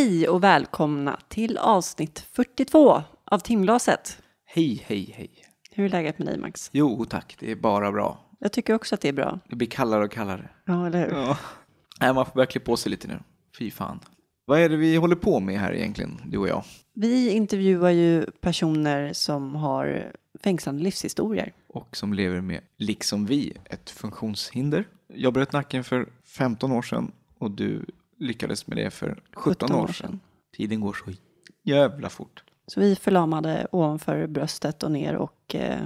Hej och välkomna till avsnitt 42 av timglaset. Hej, hej, hej. Hur är läget med dig Max? Jo tack, det är bara bra. Jag tycker också att det är bra. Det blir kallare och kallare. Ja, eller hur? Ja. Nej, man får börja klä på sig lite nu. Fy fan. Vad är det vi håller på med här egentligen, du och jag? Vi intervjuar ju personer som har fängslande livshistorier. Och som lever med, liksom vi, ett funktionshinder. Jag bröt nacken för 15 år sedan och du lyckades med det för 17, år sedan. Tiden går så jävla fort. Så vi förlamade ovanför bröstet och ner och, eh,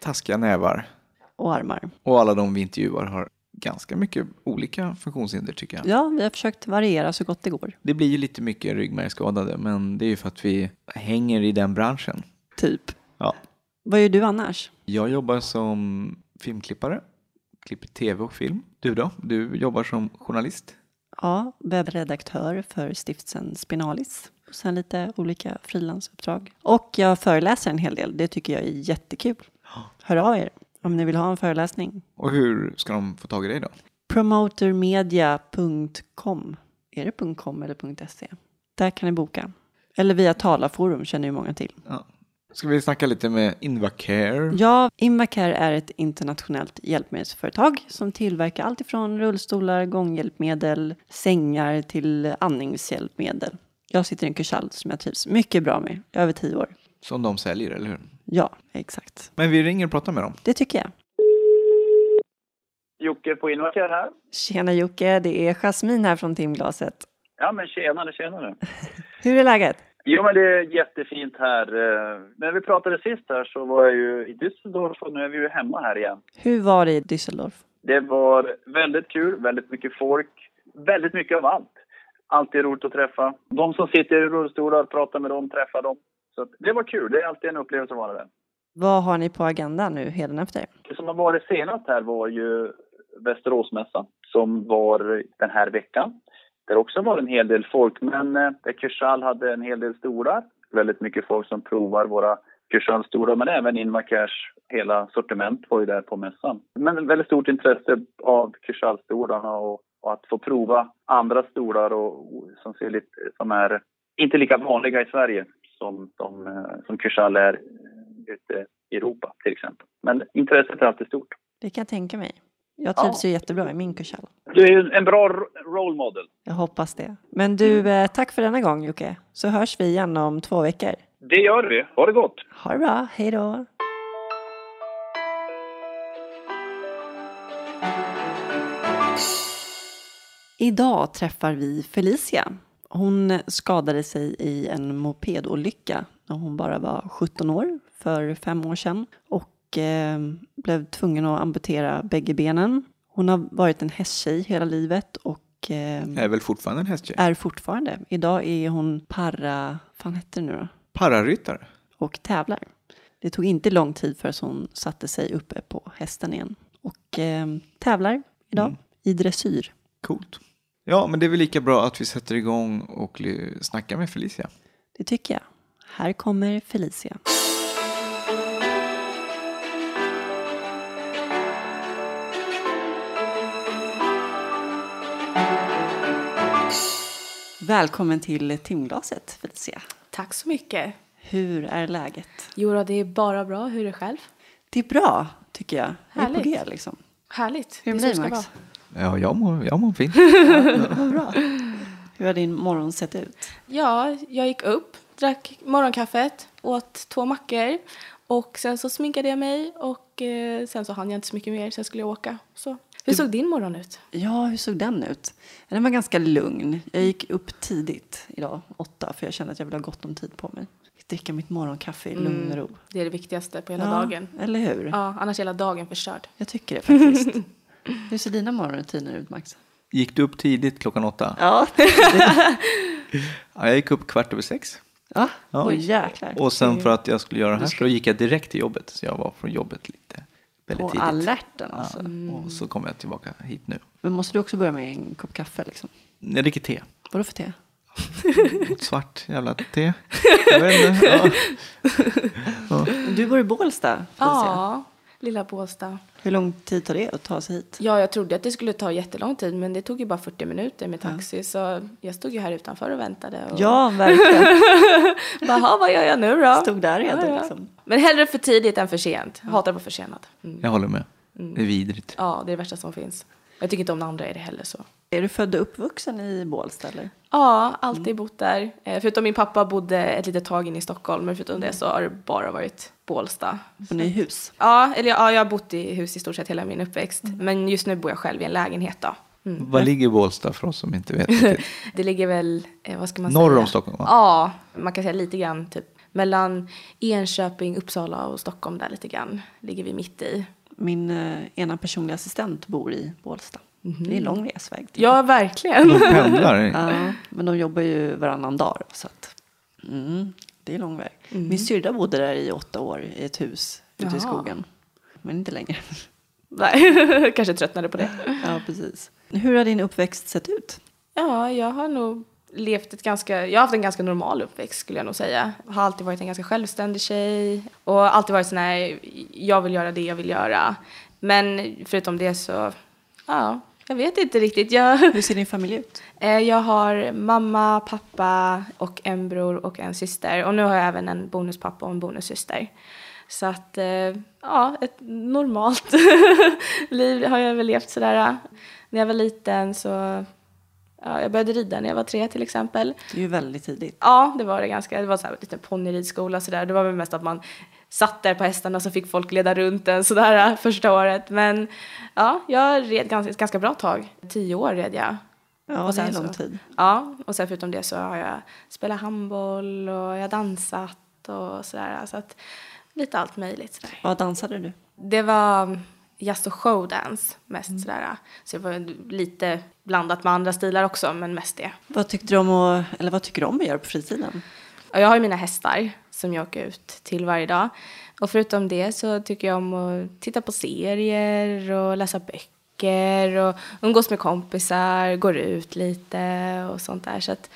Taskiga nävar. och armar. Och alla de vi intervjuar har ganska mycket olika funktionshinder tycker jag. Ja, vi har försökt variera så gott det går. Det blir ju lite mycket ryggmärgsskadade men det är ju för att vi hänger i den branschen. Typ. Ja. Vad gör du annars? Jag jobbar som filmklippare, klipper tv och film. Du då? Du jobbar som journalist. Ja, webbredaktör för stiftelsen Spinalis. Och sen lite olika frilansuppdrag. Och jag föreläser en hel del. Det tycker jag är jättekul. Hör av er om ni vill ha en föreläsning. Och hur ska de få tag i dig då? Promotermedia.com. Är det .com eller .se? Där kan ni boka. Eller via Talarforum känner ju många till. Ja. Ska vi snacka lite med Invacare? Ja, Invacare är ett internationellt hjälpmedelsföretag som tillverkar allt ifrån rullstolar, gånghjälpmedel, sängar till andningshjälpmedel. Jag sitter i en kurshall som jag trivs mycket bra med, över tio år. Som de säljer, eller hur? Ja, exakt. Men vi ringer och pratar med dem. Det tycker jag. Jocke på Invacare här. Tjena Jocke, det är Jasmin här från timglaset. Ja, men tjenare, tjenare. Hur är läget? Jo, men det är jättefint här. Eh, När vi pratade sist här så var jag ju i Düsseldorf och nu är vi ju hemma här igen. Hur var det i Düsseldorf? Det var väldigt kul, väldigt mycket folk, väldigt mycket av allt. Alltid roligt att träffa. De som sitter i rullstolar, prata med dem, träffa dem. Så det var kul, det är alltid en upplevelse att vara där. Vad har ni på agendan nu efter? Det som har varit senast här var ju Västeråsmässan som var den här veckan. Där också var en hel del folk, men eh, där Kurchal hade en hel del stolar. Väldigt mycket folk som provar våra Kurchal-stolar, men även Invacash, hela sortiment var ju där på mässan. Men väldigt stort intresse av Kurchal-stolarna och, och att få prova andra stolar och, och som ser lite, som är inte lika vanliga i Sverige som, de, eh, som Kurchal är eh, ute i Europa till exempel. Men intresset är alltid stort. Det kan jag tänka mig. Jag trivs ju jättebra i min kurshall. Du är en bra ro- role model. Jag hoppas det. Men du, eh, tack för denna gång Jocke. Så hörs vi igen om två veckor. Det gör vi. Ha det gott! Ha det bra, hej då! Idag träffar vi Felicia. Hon skadade sig i en mopedolycka när hon bara var 17 år för fem år sedan och eh, blev tvungen att amputera bägge benen. Hon har varit en hästtjej hela livet och eh, Är väl fortfarande en hästtjej? är fortfarande. Idag är hon para, fan hette det nu då? Pararyttare? och tävlar. Det tog inte lång tid förrän hon satte sig uppe på hästen igen och eh, tävlar idag Mm. i dressyr. Coolt. Ja, men det är väl lika bra att vi sätter igång och snackar med Felicia. Det tycker jag. Här kommer Felicia. Välkommen till timglaset Felicia. Tack så mycket. Hur är läget? Jo, det är bara bra. Hur är det själv? Det är bra tycker jag. Jag är på Härligt. G liksom. Härligt. Hur det Max? vara. Ja, jag mår, jag mår fint. Vad bra. Hur har din morgon sett ut? Ja, jag gick upp, drack morgonkaffet, åt två mackor och sen så sminkade jag mig och eh, sen så hann jag inte så mycket mer, sen skulle jag åka. Så. Hur såg din morgon ut? Ja, hur såg den ut? Den var ganska lugn. Jag gick upp tidigt idag, åtta, för jag kände att jag ville ha gott om tid på mig. Dricka mitt morgonkaffe i lugn och ro. Det är det viktigaste på hela ja, dagen. Eller hur? Ja, annars är hela dagen förstörd. Jag tycker det faktiskt. hur ser dina morgonrutiner ut, Max? Gick du upp tidigt klockan åtta? Ja. Ja, jag gick upp kvart över sex. ja. Ja. Oj, jäklar. Och sen för att jag skulle göra det här så gick jag direkt till jobbet. Så jag var från jobbet lite väldigt På tidigt. alerten alltså. Och så kom jag tillbaka hit nu. Men måste du också börja med en kopp kaffe liksom? Jag dricker te. Vadå för te? Svart jävla te. Jag vet inte. Ja. Du bor i Bålsta. Ja, Lilla Båstad. Hur lång tid tar det att ta sig hit? Ja, jag trodde att det skulle ta jättelång tid, men det tog ju bara 40 minuter med taxi. Så jag stod ju här utanför och väntade. Och Ja, verkligen. bara, "Ha, vad gör jag nu då? Stod där redan Ja, ja. liksom. Men hellre för tidigt än för sent. Jag hatar att vara försenad. Mm. Jag håller med. Det är vidrigt. Ja, det är det värsta som finns. Jag tycker inte om andra är det heller så. Är du född och uppvuxen i Bålsta eller? Ja, alltid bott där. Eh, Förutom min pappa bodde ett litet tag inne i Stockholm, men förutom det så har det bara varit Bålsta. På ni hus? Ja, eller ja, jag har bott i hus i stort sett hela min uppväxt. Men just nu bor jag själv i en lägenhet då. Mm. Var ligger Bålsta för oss som inte vet? Det ligger väl, eh, vad ska man Norr säga? om Stockholm, va? Ja, man kan säga lite grann typ mellan Enköping, Uppsala och Stockholm där lite grann. Ligger vi mitt i. Min eh, ena personliga assistent bor i Bålsta. Det är en lång resväg. Ja, verkligen. De pendlar. Ja, men de jobbar ju varannan dag. Så att, mm, det är lång väg. Min syrra bodde där i åtta år i ett hus ute i skogen. Men inte längre. Nej, kanske tröttnade på det. Ja, precis. Hur har din uppväxt sett ut? Ja, jag har nog levt ett ganska, jag har haft en ganska normal uppväxt skulle jag nog säga. Har alltid varit en ganska självständig tjej och alltid varit sån här, jag vill göra det jag vill göra. Men förutom det så, ja, jag vet inte riktigt. Jag, Hur ser din familj ut? eh, jag har mamma, pappa och en bror och en syster. Och nu har jag även en bonuspappa och en bonussyster. Så att, eh, ja, ett normalt liv har jag väl levt sådär. När jag var liten så, ja, jag började rida när jag var tre till exempel. Det är ju väldigt tidigt. Ja, det var det ganska. Det var så här, lite ponnyridskola sådär. Det var väl mest att man satt där på hästarna så fick folk leda runt en sådär första året. Men ja, jag red ganska, ganska bra tag. Tio år red jag. Ja, Och det är sen lång så- tid. Ja, och sen förutom det så har jag spelat handboll och jag dansat och sådär. Så att lite allt möjligt sådär. Vad dansade du? Det var jazz och showdance mest sådär. Så det var lite blandat med andra stilar också, men mest det. Vad tyckte du om att, eller vad tycker du om att göra på fritiden? Jag har ju mina hästar som jag åker ut till varje dag. Och förutom det så tycker jag om att titta på serier och läsa böcker och umgås med kompisar, går ut lite och sånt där. Så att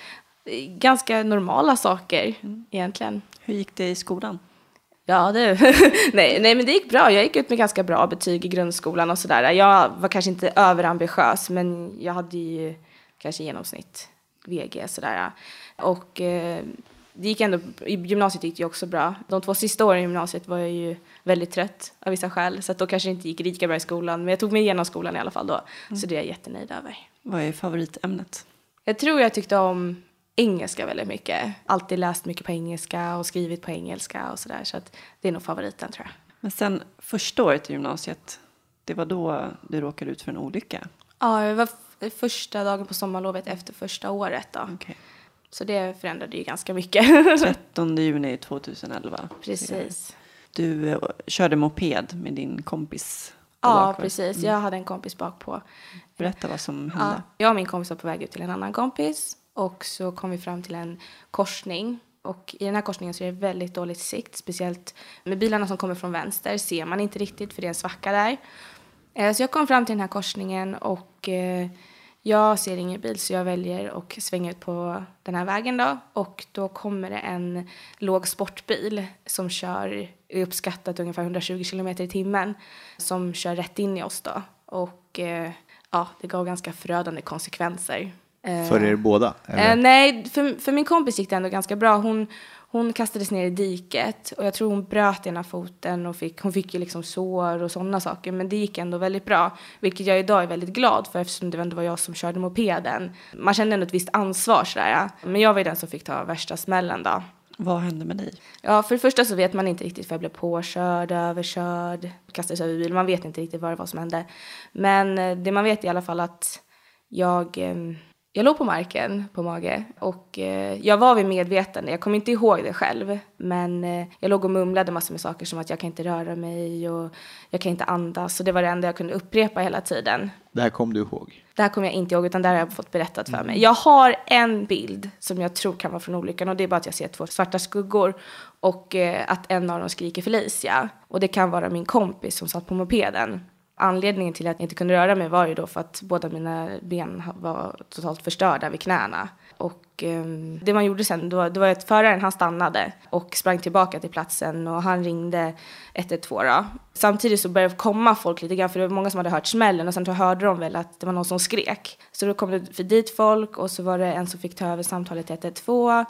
ganska normala saker egentligen. Hur gick det i skolan? Ja, det, nej, nej, men det gick bra. Jag gick ut med ganska bra betyg i grundskolan och sådär. Jag var kanske inte överambitiös, men jag hade ju kanske genomsnitt VG sådär. Och eh, det gick ändå, i gymnasiet gick det också bra. De två sista åren i gymnasiet var jag ju väldigt trött av vissa skäl, så att då kanske det inte gick lika bra i skolan. Men jag tog mig igenom skolan i alla fall då, så det är jag jättenöjd över. Vad är favoritämnet? Jag tror jag tyckte om engelska väldigt mycket. Alltid läst mycket på engelska och skrivit på engelska och sådär. Så att det är nog favoriten tror jag. Men sen första året i gymnasiet, det var då du råkade ut för en olycka. Ja, det var första dagen på sommarlovet efter första året då. Okej. Så det förändrade ju ganska mycket. 13 juni 2011. precis. Du eh, körde moped med din kompis. Ja, precis. Jag hade en kompis bak på. Berätta vad som Ja, hände. jag och min kompis var på väg ut till en annan kompis och så kom vi fram till en korsning. Och i den här korsningen så är det väldigt dåligt sikt, speciellt med bilarna som kommer från vänster ser man inte riktigt för det är en svacka där. Eh, Så jag kom fram till den här korsningen och eh, jag ser ingen bil så jag väljer att svänga ut på den här vägen då. Och då kommer det en låg sportbil som kör, uppskattat ungefär 120 kilometer i timmen, som kör rätt in i oss då. Och eh, ja, det gav ganska förödande konsekvenser. Eh, För er båda? Eller? Eh, nej, för, för min kompis gick det ändå ganska bra. Hon, hon kastades ner i diket och jag tror hon bröt ena foten och fick, hon fick ju liksom sår och sådana saker. Men det gick ändå väldigt bra, vilket jag idag är väldigt glad för eftersom det ändå var jag som körde mopeden. Man kände ändå ett visst ansvar sådär. Men jag var ju den som fick ta värsta smällen då. Vad hände med dig? Ja, för det första så vet man inte riktigt för jag blev påkörd, överkörd, kastades över bil. Man vet inte riktigt vad det var som hände. Men eh, det man vet i alla fall att jag, eh, jag låg på marken på mage och eh, jag var vid medvetande. Jag kommer inte ihåg det själv, men eh, jag låg och mumlade massor med saker som att jag kan inte röra mig och jag kan inte andas. Och det var det enda jag kunde upprepa hela tiden. Det här kom du ihåg? Det här kommer jag inte ihåg, utan det här har jag fått berättat för mig. Jag har en bild som jag tror kan vara från olyckan och det är bara att jag ser två svarta skuggor och eh, att en av dem skriker Felicia. Och det kan vara min kompis som satt på mopeden anledningen till att jag inte kunde röra mig var ju då för att båda mina ben var totalt förstörda vid knäna. Och eh, det man gjorde sen, då, det var att föraren han stannade och sprang tillbaka till platsen och han ringde 112 då. Samtidigt så började det komma folk lite grann för det var många som hade hört smällen och sen så hörde de väl att det var någon som skrek. Så då kom det för dit folk och så var det en som fick ta över samtalet till 112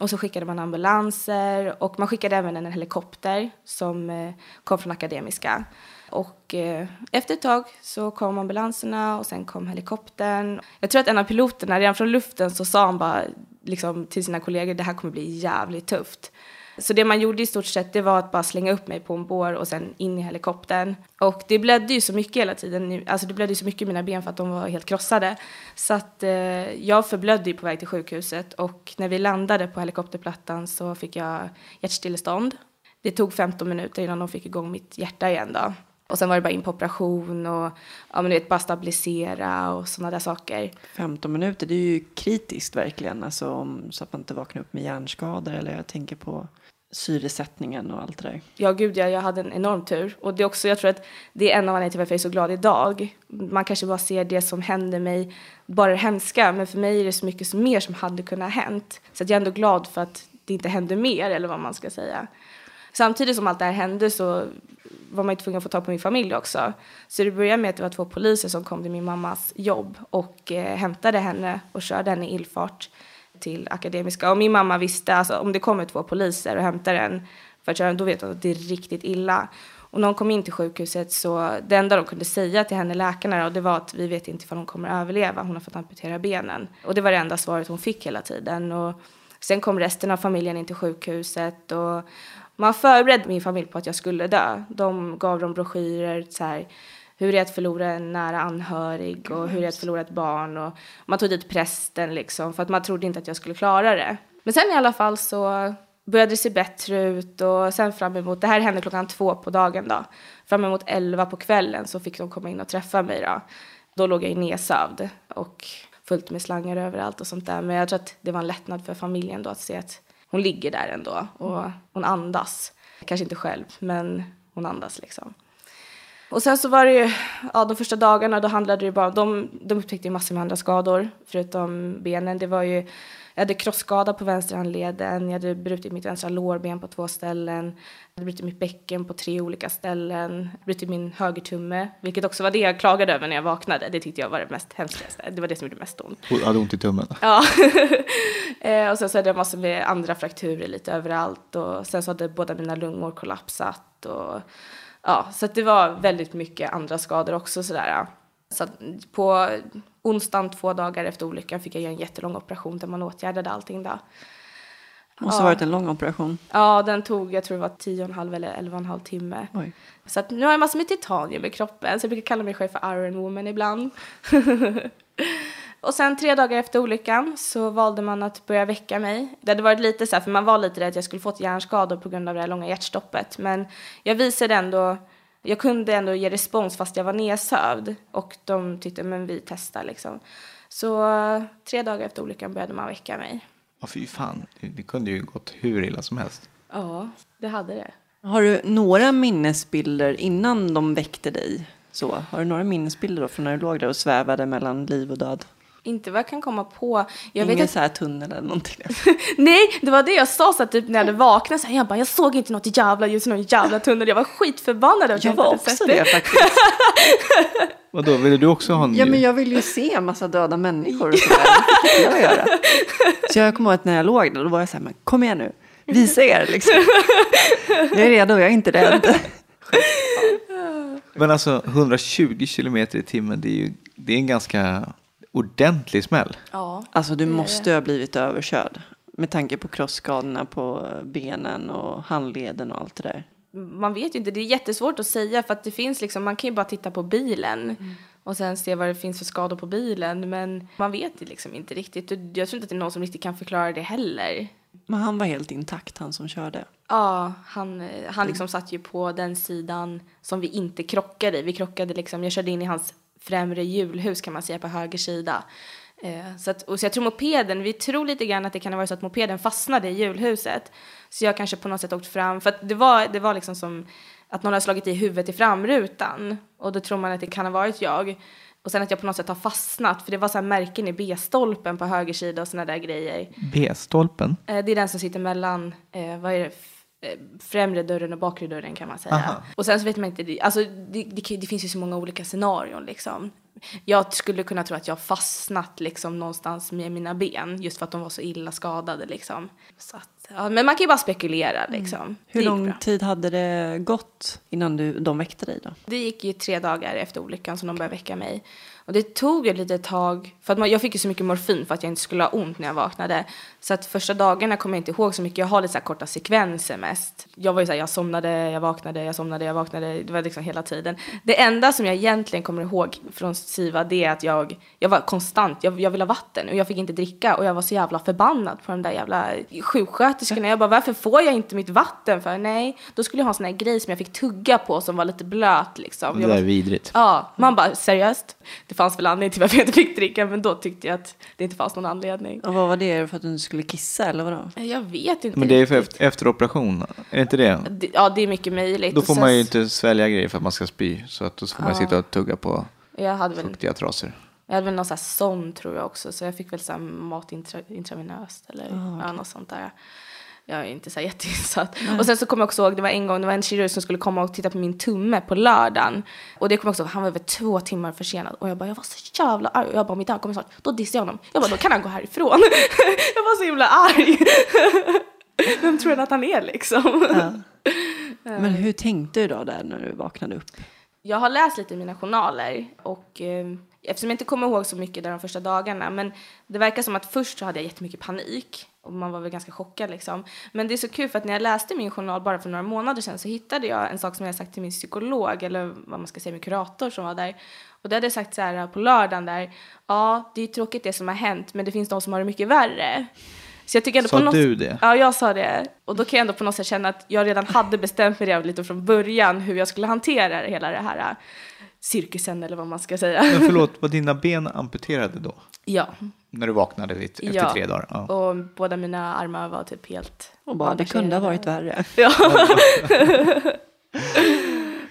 och så skickade man ambulanser och man skickade även en helikopter som eh, kom från Akademiska. Och eh, efter ett tag så kom ambulanserna och sen kom helikoptern. Jag tror att en av piloterna, redan från luften så sa han bara liksom, till sina kollegor det här kommer bli jävligt tufft. Så det man gjorde i stort sett det var att bara slänga upp mig på en bår och sen in i helikoptern. Och det blödde ju så mycket hela tiden, alltså det blödde ju så mycket i mina ben för att de var helt krossade. Så att eh, jag förblödde ju på väg till sjukhuset och när vi landade på helikopterplattan så fick jag hjärtstillestånd. Det tog 15 minuter innan de fick igång mitt hjärta igen då. Och sen var det bara in på operation och ja, men vet, bara stabilisera och sådana där saker. 15 minuter, det är ju kritiskt verkligen. Alltså, om, så att man inte vaknar upp med hjärnskador eller jag tänker på syresättningen och allt det där. Ja, gud ja, jag hade en enorm tur. Och det är också, jag tror att det är en av anledningarna till varför jag är så glad idag. Man kanske bara ser det som händer mig, bara det hemska, men för mig är det så mycket mer som hade kunnat ha hänt. Så att jag är ändå glad för att det inte hände mer, eller vad man ska säga. Samtidigt som allt det här hände så var man ju tvungen att få tag på min familj också. Så det började med att det var två poliser som kom till min mammas jobb och eh, hämtade henne och körde henne i ilfart till Akademiska. Och min mamma visste, alltså om det kommer två poliser och hämtar en för att köra då vet hon att det är riktigt illa. Och när hon kom in till sjukhuset så det enda de kunde säga till henne, läkarna, då, det var att vi vet inte om hon kommer överleva, hon har fått amputera benen. Och det var det enda svaret hon fick hela tiden. Och sen kom resten av familjen in till sjukhuset och man förberedde min familj på att jag skulle dö. De gav dem broschyrer, så här, hur det är att förlora en nära anhörig och hur det är att förlora ett barn. Och man tog dit prästen liksom, för att man trodde inte att jag skulle klara det. Men sen i alla fall så började det se bättre ut och sen fram emot, det här hände klockan två på dagen då. Fram emot elva på kvällen så fick de komma in och träffa mig då. Då låg jag ju nedsövd och fullt med slangar överallt och sånt där. Men jag tror att det var en lättnad för familjen då att se att hon ligger där ändå och hon andas. Kanske inte själv, men hon andas liksom. Och sen så var det ju, ja de första dagarna då handlade det bara, de, de upptäckte ju massor med andra skador förutom benen. Det var ju, jag hade krossskada på vänsterhandleden, jag hade brutit mitt vänstra lårben på två ställen, jag hade brutit mitt bäcken på tre olika ställen, brutit min högertumme, vilket också var det jag klagade över när jag vaknade. Det tyckte jag var det mest hemskaste, det var det som gjorde mest ont. Du hade ont i tummen? Ja. Eh, och sen så hade jag massor med andra frakturer lite överallt och sen så hade båda mina lungor kollapsat och ja, så det var väldigt mycket andra skador också sådär. Så på onsdagen två dagar efter olyckan fick jag göra en jättelång operation där man åtgärdade allting då. Måste ja. varit en lång operation. Ja, den tog, jag tror det var tio och en halv eller elva och en halv timme. Oj. Så att nu har jag massor med titanium i kroppen, så jag brukar kalla mig själv för Iron Woman ibland. Och sen tre dagar efter olyckan så valde man att börja väcka mig. Det hade varit lite så här, för man var lite rädd att jag skulle fått hjärnskador på grund av det här långa hjärtstoppet. Men jag visade ändå, jag kunde ändå ge respons fast jag var nedsövd. Och de tyckte, men vi testar liksom. Så tre dagar efter olyckan började man väcka mig. Ja, fy fan. Det kunde ju gått hur illa som helst. Ja, det hade det. Har du några minnesbilder innan de väckte dig? Så, har du några minnesbilder då från när du låg där och svävade mellan liv och död? Inte vad jag kan komma på. Jag Ingen vet att... så här tunnel eller någonting? Nej, det var det jag sa så att typ när jag vaknat. Så här, jag bara, jag såg inte något jävla ljus i någon jävla tunnel. Jag var skitförbannad. Jag, jag var också det, det faktiskt. Vadå, ville du också ha en Ja, men jag ville ju se en massa döda människor och sådär. Det jag göra. Så jag kommer ihåg att när jag låg där, då var jag så här, men kom igen nu. Visa er liksom. Jag är redo, jag är inte rädd. Men alltså 120 kilometer i timmen, det är ju det är en ganska ordentlig smäll. Ja. Alltså du måste ha blivit överkörd. Med tanke på krossskadorna på benen och handleden och allt det där. Man vet ju inte, det är jättesvårt att säga för att det finns liksom, man kan ju bara titta på bilen mm. och sen se vad det finns för skador på bilen men man vet det liksom inte riktigt jag tror inte att det är någon som riktigt kan förklara det heller. Men han var helt intakt han som körde? Ja, han, han liksom satt ju på den sidan som vi inte krockade i. Vi krockade liksom, jag körde in i hans främre hjulhus kan man säga på höger sida. Eh, så, att, och så jag tror mopeden, vi tror lite grann att det kan ha varit så att mopeden fastnade i hjulhuset. Så jag kanske på något sätt åkt fram, för att det var, det var liksom som att någon har slagit i huvudet i framrutan. Och då tror man att det kan ha varit jag. Och sen att jag på något sätt har fastnat, för det var så här märken i B-stolpen på höger sida och såna där grejer. B-stolpen? Eh, det är den som sitter mellan, eh, vad är det, främre dörren och bakre dörren kan man säga. Aha. Och sen så vet man inte, det- alltså det, det, det finns ju så många olika scenarion liksom. Jag skulle kunna tro att jag fastnat liksom någonstans med mina ben just för att de var så illa skadade liksom. Så att, ja, men man kan ju bara spekulera liksom. Mm. Hur lång bra. tid hade det gått innan du, de väckte dig då? Det gick ju tre dagar efter olyckan som de började väcka mig. Och det tog ett litet tag, för att man, jag fick ju så mycket morfin för att jag inte skulle ha ont när jag vaknade. Så att första dagarna kommer jag inte ihåg så mycket, jag har lite så här korta sekvenser mest. Jag var ju så här, jag somnade, jag vaknade, jag somnade, jag vaknade, det var liksom hela tiden. Det enda som jag egentligen kommer ihåg från Siva det är att jag, jag var konstant, jag, jag ville ha vatten och jag fick inte dricka och jag var så jävla förbannad på de där jävla sjuksköterskorna. Jag bara, varför får jag inte mitt vatten för? Nej, då skulle jag ha en sån här grej som jag fick tugga på som var lite blöt liksom. Det Jag där är vidrigt. Ja, man bara seriöst. Det fanns väl anledning till varför jag inte fick dricka men då tyckte jag att det inte fanns någon anledning. Och vad var det? För att du inte skulle kissa eller vadå? Jag vet inte Men det är för efter, efter operation, är det inte det? Det- Ja, det är mycket möjligt. Då får sen- man ju inte svälja grejer för att man ska spy. Så att då får man Ja. sitta och tugga på Jag hade väl, fuktiga trasor. jag hade väl någon sån här tror jag också så jag fick väl så här mat intra, intravenöst eller Ah, ja, något sånt där. Jag är inte så jätteinsatt. Och sen så kommer jag också ihåg, det var en gång, det var en kirurg som skulle komma och titta på min tumme på lördagen. Och det kommer jag också ihåg, han var över två timmar försenad. Och jag bara, jag var så jävla arg. Och jag bara, mitt dag kommer snart. Då dissade jag honom. Jag bara, då kan han gå härifrån. jag var så himla arg. Vem tror han att han är liksom? Men hur tänkte du då där när du vaknade upp? Jag har läst lite i mina journaler och eh, eftersom jag inte kommer ihåg så mycket där de första dagarna men det verkar som att först så hade jag jättemycket panik och man var väl ganska chockad liksom. Men det är så kul för att när jag läste min journal bara för några månader sedan så hittade jag en sak som jag sagt till min psykolog eller vad man ska säga min kurator som var där. Och det hade jag sagt så här på lördagen där, ja det är tråkigt det som har hänt men det finns de som har det mycket värre. Så jag tycker ändå Sa på något... du det? Ja, jag sa det. Och då kan jag ändå på något sätt känna att jag redan hade bestämt mig redan lite från början hur jag skulle hantera hela det här äh, cirkusen eller vad man ska säga. Men förlåt, var dina ben amputerade då? Ja, När du vaknade vid, efter Ja. tre dagar? Ja. och båda mina armar var typ helt Och bara, det kunde ha varit värre. Ja.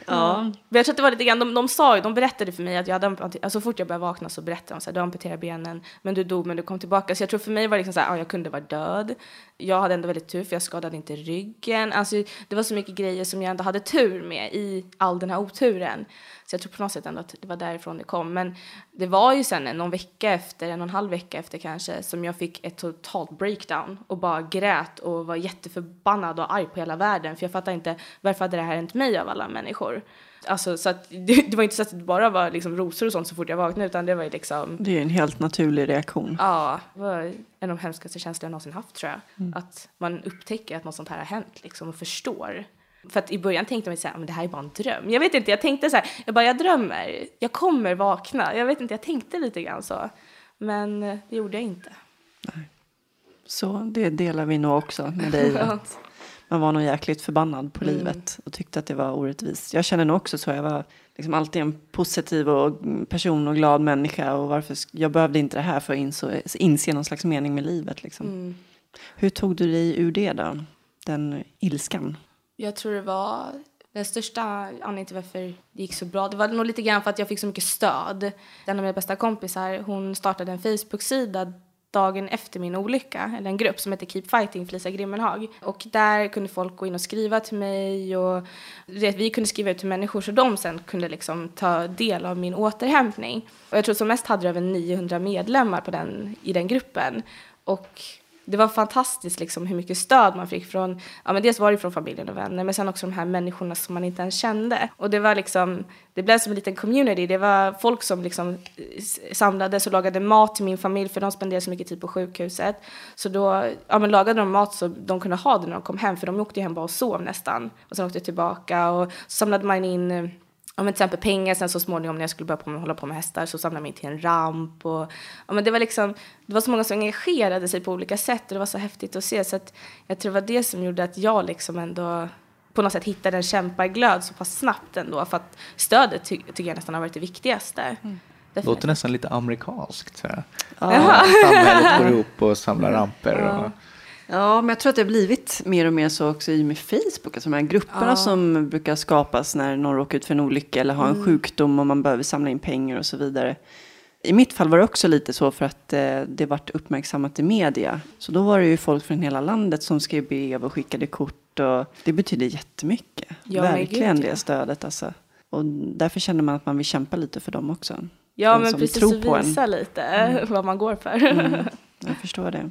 Ja. Men jag tror att det var lite grann, de, de sa ju, de berättade för mig att jag hade alltså så fort jag började vakna så berättade de så här, du amputerade benen, men du dog men du kom tillbaka. Så jag tror för mig var det liksom så här, ja, jag kunde vara död. Jag hade ändå väldigt tur för jag skadade inte ryggen. Alltså det var så mycket grejer som jag ändå hade tur med i all den här oturen. Så jag tror på något sätt ändå att det var därifrån det kom. Men det var ju sen någon vecka efter, en och en halv vecka efter kanske, som jag fick ett totalt breakdown och bara grät och var jätteförbannad och arg på hela världen. För jag fattar inte, varför hade det här hänt mig av alla människor? Alltså så att det, det var inte så att det bara var liksom rosor och sånt så fort jag vaknade utan det var ju liksom Det är en helt naturlig reaktion. Ja, det var en av de hemskaste känslor jag någonsin haft tror jag. Att man upptäcker att något sånt här har hänt liksom och förstår. För att i början tänkte man så här, men det här är bara en dröm. Jag vet inte, jag tänkte så här, jag bara, jag drömmer, jag kommer vakna. Jag vet inte, jag tänkte lite grann så. Men eh, det gjorde jag inte. Så det delar vi nog också med dig. att Man var nog jäkligt förbannad på livet och tyckte att det var orättvist. Jag känner nog också så. Jag var liksom alltid en positiv och person och glad människa. Och varför, jag behövde inte det här för att inse, inse någon slags mening med livet. Liksom. Hur tog du dig ur det då? Den ilskan? Jag tror det var den största anledningen till varför det gick så bra. Det var nog lite grann för att jag fick så mycket stöd. En av mina bästa kompisar, hon startade en Facebook-sida dagen efter min olycka, eller en grupp som heter Keep Fighting Felicia Grimmenhag. Och där kunde folk gå in och skriva till mig och vet, vi kunde skriva ut till människor så de sen kunde liksom ta del av min återhämtning. Och jag tror som mest hade det över 900 medlemmar på den, i den gruppen. Och det var fantastiskt liksom hur mycket stöd man fick från, ja men dels var det från familjen och vänner men sen också de här människorna som man inte ens kände. Och det var liksom, det blev som en liten community. Det var folk som liksom eh, samlades och lagade mat till min familj för de spenderade så mycket tid på sjukhuset. Så då, ja men lagade de mat så de kunde ha det när de kom hem för de åkte ju hem bara och sov nästan. Och sen åkte tillbaka och så samlade man in eh, ja, men till exempel pengar sen så småningom när jag skulle börja på med, hålla på med hästar så samlade jag mig till en ramp och ja, men det var liksom det var så många som engagerade sig på olika sätt och det var så häftigt att se så att jag tror det var det som gjorde att jag liksom ändå på något sätt hittade en kämpaglöd så pass snabbt ändå för att stödet ty tycker jag nästan har varit det viktigaste. Definitivt. Låter nästan lite amerikanskt. Så här. Ja. Samhället går ihop och samlar ramper. Och, Ja, men jag tror att det har blivit mer och mer så också i med Facebook. Alltså de här grupperna Ja. som brukar skapas när någon råkar ut för en olycka eller har en sjukdom och man behöver samla in pengar och så vidare. I mitt fall var det också lite så för att eh, det vart uppmärksammat i media. Så då var det ju folk från hela landet som skrev brev och skickade kort. Och det betyder jättemycket. Ja, Verkligen gud, ja. det stödet alltså. Och därför känner man att man vill kämpa lite för dem också. Ja, De men precis, tror på och en. visa lite vad man går för. Jag förstår det.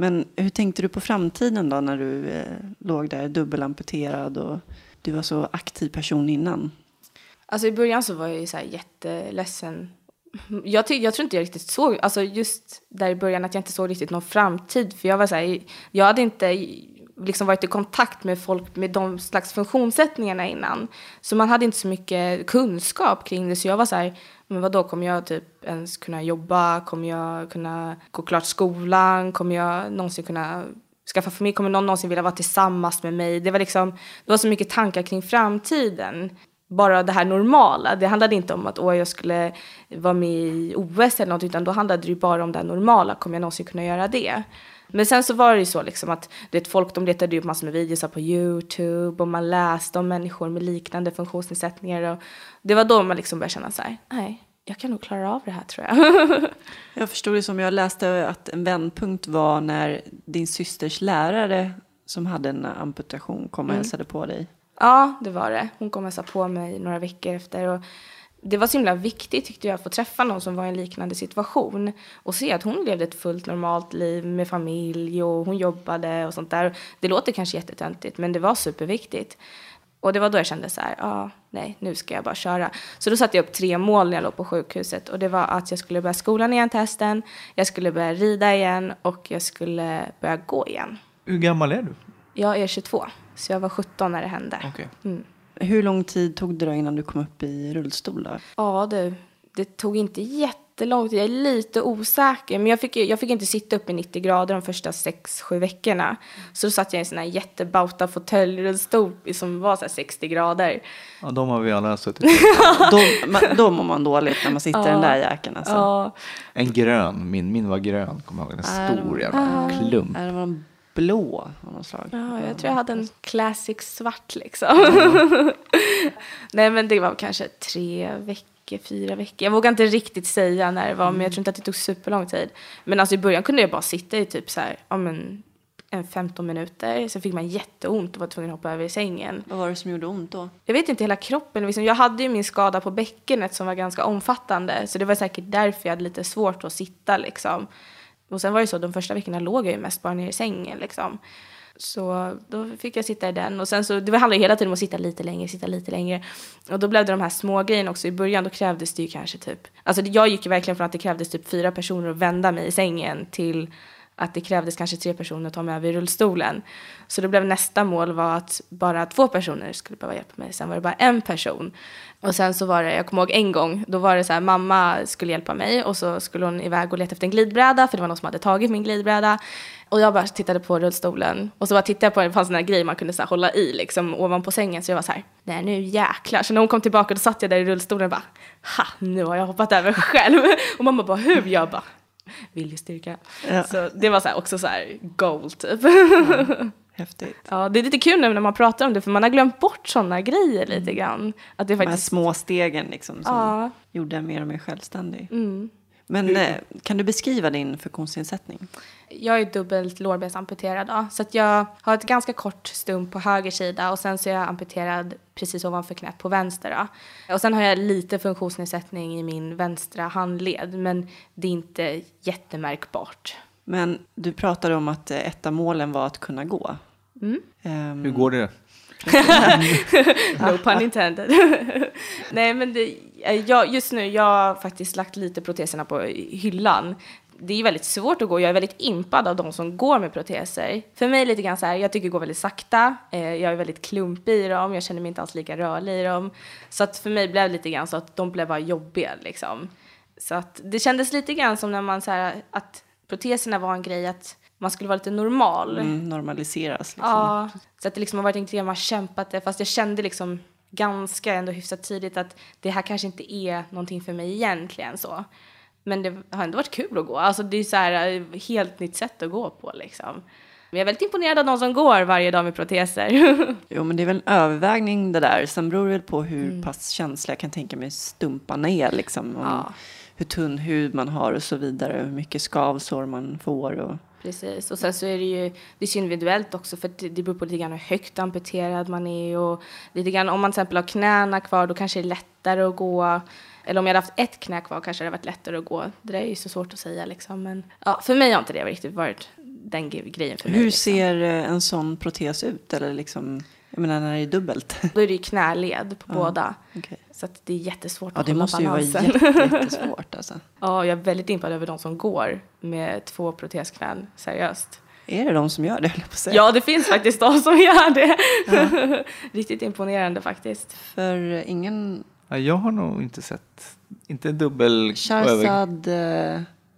Men hur tänkte du på framtiden då när du eh, låg där dubbelamputerad och du var så aktiv person innan? Alltså i början så var jag ju så här jätteledsen. Jag, ty- jag tror inte jag riktigt såg, alltså just där i början att jag inte såg riktigt någon framtid. För jag var så här, jag hade inte liksom varit i kontakt med folk med de slags funktionssättningarna innan. Så man hade inte så mycket kunskap kring det. Så jag var så här, men vadå, kommer jag typ ens kunna jobba? Kommer jag kunna gå klart skolan? Kommer jag någonsin kunna skaffa familj? Kommer någon någonsin vilja vara tillsammans med mig? Det var liksom, det var så mycket tankar kring framtiden bara det här normala. Det handlade inte om att åh, jag skulle vara med i OS eller något, utan då handlade det ju bara om det här normala. Kommer jag någonsin kunna göra det? Men sen så var det ju så liksom att det folk de letade upp massor med videos på YouTube och man läste om människor med liknande funktionsnedsättningar. Och det var då man liksom började känna så här, nej, jag kan nog klara av det här tror jag. Jag förstod det som jag läste att en vändpunkt var när din systers lärare som hade en amputation kom och hälsade på dig. Ja, det var det. Hon kom och hälsade på mig några veckor efter. Och det var så himla viktigt tyckte jag att få träffa någon som var i en liknande situation. Och se att hon levde ett fullt normalt liv med familj och hon jobbade och sånt där. Det låter kanske jättetöntigt men det var superviktigt. Och det var då jag kände så här, ja, ah, nej, nu ska jag bara köra. Så då satte jag upp tre mål när jag låg på sjukhuset. Och det var att jag skulle börja skolan igen till hösten, jag skulle börja rida igen och jag skulle börja gå igen. Hur gammal är du? Jag är 22, så jag var 17 när det hände. Okej. Hur lång tid tog det då innan du kom upp i rullstol? Då? Ja du, det tog inte jättelång tid. Jag är lite osäker. Men jag fick, jag fick inte sitta upp i 90 grader de första 6-7 veckorna. Så då satt jag i en sån här jättebauta fåtöljrullstol som var så här 60 grader. Ja, de har vi alla suttit i. Då mår man dåligt när man sitter i den där jäkeln. Alltså. Ja, En grön, min, min var grön, kommer jag ihåg. En stor jävla klump. Är det var en blå av något slag? ja, jag tror jag hade en classic svart liksom. Nej men det var kanske tre veckor, fyra veckor. Jag vågar inte riktigt säga när det var, men jag tror inte att det tog superlång tid. Men alltså i början kunde jag bara sitta i typ så här, ja men en 15 minuter. Sen fick man jätteont och var tvungen att hoppa över i sängen. Vad var det som gjorde ont då? Jag vet inte, hela kroppen. Liksom, jag hade ju min skada på bäckenet som var ganska omfattande. Så det var säkert därför jag hade lite svårt att sitta liksom. Och sen var det så, de första veckorna låg jag ju mest bara ner i sängen liksom. Så då fick jag sitta i den. Och sen så, det handlade ju hela tiden om att sitta lite längre, sitta lite längre. Och då blev det de här små grejerna också. I början då krävdes det ju kanske typ, alltså jag gick ju verkligen från att det krävdes typ fyra personer att vända mig i sängen till att det krävdes kanske tre personer att ta mig över i rullstolen. Så då blev nästa mål var att bara två personer skulle behöva hjälpa mig. Sen var det bara en person. Och sen så var det, jag kommer ihåg en gång, då var det så här, mamma skulle hjälpa mig och så skulle hon iväg och leta efter en glidbräda för det var någon som hade tagit min glidbräda. Och jag bara tittade på rullstolen och så bara tittade jag på den, det fanns en sån grej man kunde så här hålla i liksom ovanpå sängen så jag var så här, nej nu jäklar. Så när hon kom tillbaka då satt jag där i rullstolen och bara, ha nu har jag hoppat över själv. Och mamma bara, hur? Jag bara, viljestyrka. Ja. Så det var så här, också så här goal typ. Häftigt. Ja, det är lite kul nu när man pratar om det för man har glömt bort sådana grejer lite grann. Att det De här faktiskt... små stegen liksom som Ja. gjorde en mer och mer självständig. Mm. Men eh, kan du beskriva din funktionsnedsättning? Jag är dubbelt lårbensamputerad då, så att jag har ett ganska kort stump på höger sida och sen så är jag amputerad precis ovanför knät på vänster. Då. Och sen har jag lite funktionsnedsättning i min vänstra handled men det är inte jättemärkbart. Men du pratade om att eh, ett av målen var att kunna gå. Mm. Ehm, Hur går det? No pun intended. Nej men det, eh, jag, just nu, jag har faktiskt lagt lite proteserna på hyllan. Det är väldigt svårt att gå. Jag är väldigt impad av de som går med proteser. För mig är det lite grann så här, jag tycker det går väldigt sakta. Eh, jag är väldigt klumpig i dem. Jag känner mig inte alls lika rörlig i dem. Så att för mig blev det lite grann så att de blev bara jobbiga liksom. Så att det kändes lite grann som när man så här, att proteserna var en grej att man skulle vara lite normal. mm, normaliseras. Liksom. Ja, så att det liksom har varit en grej man har kämpat det. Fast jag kände liksom ganska ändå hyfsat tidigt att det här kanske inte är någonting för mig egentligen så. Men det har ändå varit kul att gå. Alltså det är så här eh, helt nytt sätt att gå på liksom. Men jag är väldigt imponerad av de som går varje dag med proteser. Jo, men det är väl en övervägning det där. Sen beror det väl på hur Mm. pass känsliga jag kan tänka mig stumparna är. Liksom, om Ja. Hur tunn hud man har och så vidare. Hur mycket skavsår man får. Och... Precis, och sen så är det ju det är så individuellt också för det beror på lite grann hur högt amputerad man är och lite grann om man till exempel har knäna kvar då kanske det är lättare att gå. Eller om jag hade haft ett knä kvar kanske det hade varit lättare att gå. Det där är ju så svårt att säga liksom. Men ja, för mig har inte det riktigt varit den grejen för mig. Hur liksom. ser eh, en sån protes ut? Eller liksom, jag menar när det är dubbelt. Då är det ju knäled på båda. Okej. Så att det är jättesvårt Ja, att det hålla måste ju vara balansen. jätte, jättesvårt alltså. Ja, jag är väldigt impad över de som går med två protesknän, seriöst. Är det de som gör det? Ja, det finns faktiskt de som gör det. Riktigt imponerande faktiskt. För ingen Ja, jag har nog inte sett, inte dubbel Sharzad eh,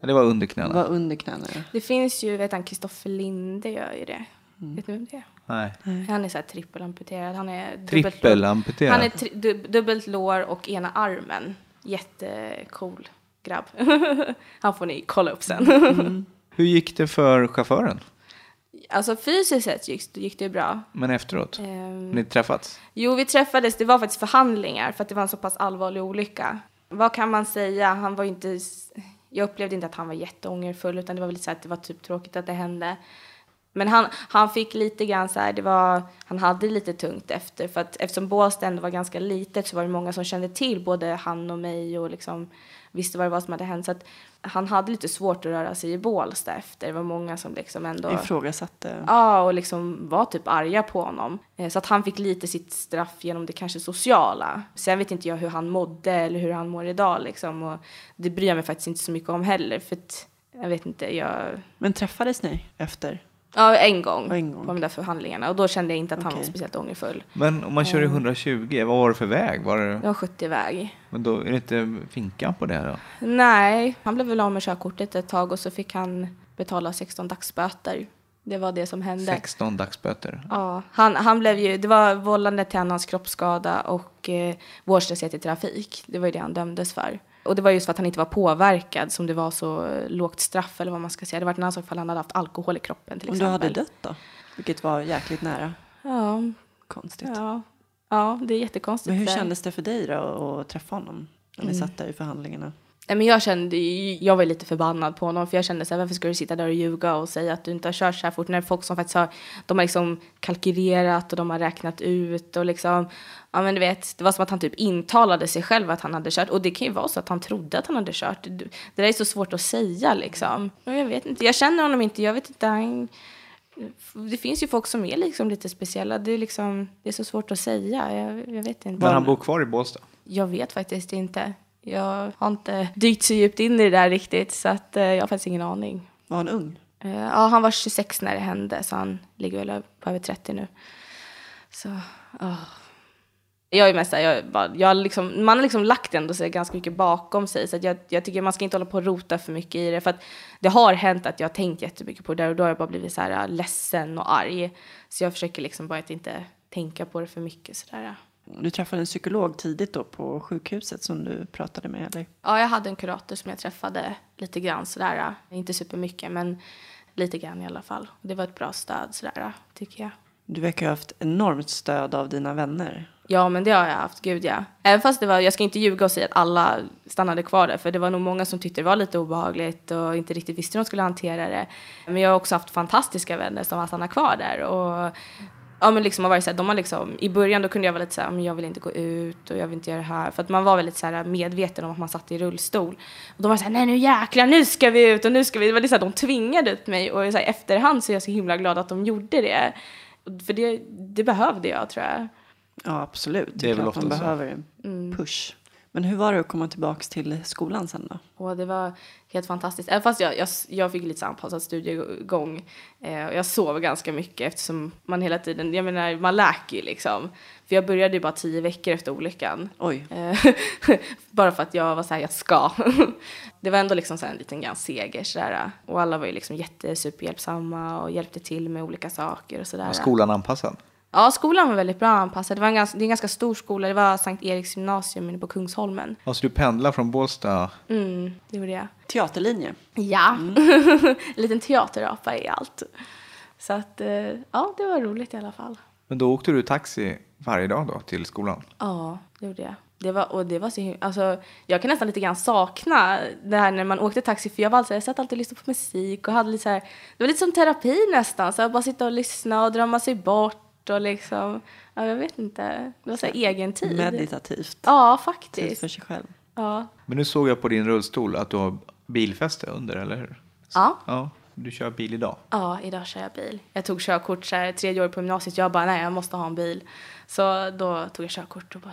ja, det var under knäna. var under knäna. ja. Det finns ju, vet han, Kristoffer Linde gör ju det. Mm. Vet du vem det är? Nej. Han är så här trippelamputerad. Han är dubbelt- Trippelamputerad. Han är tri- dub- dubbelt lår och ena armen. Jättecool grabb. Han får ni kolla upp sen. Mm. Hur gick det för chauffören? Alltså fysiskt sett gick, gick det bra. Men efteråt? Ehm, Ni träffats? Jo, vi träffades. Det var faktiskt förhandlingar för att det var en så pass allvarlig olycka. Vad kan man säga? Han var inte... Jag upplevde inte att han var jätteångerfull utan det var väl lite så att det var typ tråkigt att det hände. Men han, han fick lite grann så här, det var, han hade lite tungt efter för att eftersom Båstad ändå var ganska litet så var det många som kände till både han och mig och liksom visste vad det var som hade hänt så att han hade lite svårt att röra sig i Bålsta efter. Det var många som liksom ändå Ifrågasatte. Ja, och liksom var typ arga på honom. Eh, Så att han fick lite sitt straff genom det kanske sociala. Sen vet inte jag hur han mådde eller hur han mår idag liksom. Och det bryr jag mig faktiskt inte så mycket om heller. För att, jag vet inte, jag... Men träffades ni efter? Ja, en gång, En gång. på de där förhandlingarna. Och då kände jag inte att han var speciellt ångerfull. Men om man kör i 120, vad var det för väg? Var det, Det var 70 väg. men då är det inte finkan på det då? Nej, han blev väl av med körkortet ett tag och så fick han betala 16 dagsböter. Det var det som hände. 16 dagsböter. Ja, han, han blev ju, det var vållande till annans kroppsskada och eh, vårdslöshet i trafik. Det var ju det han dömdes för. Och det var just för att han inte var påverkad som det var så lågt straff eller vad man ska säga. Det var en annan sak ifall han hade haft alkohol i kroppen till Om du exempel. hade dött då? Vilket var jäkligt nära. Ja, Konstigt. ja, ja, det är jättekonstigt. Men hur kändes det för dig då att träffa honom? När Mm. ni satt där i förhandlingarna? Nej, men jag kände, jag var lite förbannad på honom för jag kände så här, varför ska du sitta där och ljuga och säga att du inte har kört så här fort när folk som faktiskt har, de har liksom kalkylerat och de har räknat ut och liksom, ja men du vet, det var som att han typ intalade sig själv att han hade kört och det kan ju vara så att han trodde att han hade kört. Det, där är så svårt att säga liksom. Jag vet inte, jag känner honom inte, jag vet inte, han, det finns ju folk som är liksom lite speciella, det är liksom, det är så svårt att säga, jag, jag vet inte. Men han bor kvar i Båstad? Jag vet faktiskt inte. Jag har inte dykt så djupt in i det där riktigt så att eh, jag har faktiskt ingen aning. Var han ung? Eh, ja, han var 26 när det hände så han ligger väl på över 30 nu. Så, ah. Jag är mest där, jag, bara, jag liksom, man har liksom lagt ändå sig ganska mycket bakom sig så jag, jag tycker man ska inte hålla på och rota för mycket i det för att det har hänt att jag har tänkt jättemycket på det där och då har jag bara blivit så här äh, ledsen och arg. Så jag försöker liksom bara att inte tänka på det för mycket sådär. Du träffade en psykolog tidigt då på sjukhuset som du pratade med eller? Ja, jag hade en kurator som jag träffade lite grann sådär. Inte supermycket, men lite grann i alla fall. Det var ett bra stöd sådär, tycker jag. Du verkar ha haft enormt stöd av dina vänner. Ja, men det har jag haft, gud ja. Även fast det var, jag ska inte ljuga och säga att alla stannade kvar där, för det var nog många som tyckte det var lite obehagligt och inte riktigt visste hur de skulle hantera det. Men jag har också haft fantastiska vänner som har stannat kvar där och ja, men liksom har varit så här, de har liksom, i början då kunde jag vara lite så här, men jag vill inte gå ut och jag vill inte göra det här. För att man var väldigt så här medveten om att man satt i rullstol. Och de var så här, nej nu jäklar, nu ska vi ut och nu ska vi, det var liksom de tvingade ut mig och så här, efterhand så är jag så himla glad att de gjorde det. För det, det behövde jag tror jag. Ja, absolut. Det är väl man ofta så. behöver en Mm. Men hur var det att komma tillbaka till skolan sen då? Och det var helt fantastiskt. Även fast jag, jag, jag fick lite anpassad studiegång. Eh, och jag sov ganska mycket eftersom man hela tiden, jag menar man läker ju liksom. För jag började ju bara tio veckor efter olyckan. Oj, Eh, bara för att jag var så här, jag ska. det var ändå liksom så en liten grann seger sådär. Och alla var ju liksom jättesuperhjälpsamma och hjälpte till med olika saker och sådär. Var skolan anpassad? Ja, skolan var väldigt bra anpassad. Det, var en ganska, det är en ganska stor skola. Det var Sankt Eriks gymnasium inne på Kungsholmen. Alltså du pendlar från Båstad? Mm, det gjorde jag. teaterlinje. Ja, en liten teaterapa i allt. Så att, eh, ja, det var roligt i alla fall. Men då åkte du taxi varje dag då till skolan? Ja, det gjorde jag. Det var, och det var så alltså, jag kan nästan lite grann sakna det här när man åkte taxi för jag var alltid, jag satt alltid och lyssnade på musik och hade lite så här, det var lite som terapi nästan, så att bara sitta och lyssna och drömma sig bort och liksom, ja, jag vet inte, det var så här egen tid. Meditativt. Ja, Tid faktiskt. för sig själv. Ja. Men nu såg jag på din rullstol att du har bilfäste under, eller hur? Ja. Ja, du kör bil idag. ja, idag kör jag bil. Jag tog körkort så här, tredje år på gymnasiet, jag bara, nej jag måste ha en bil. Så då tog jag körkort och bara,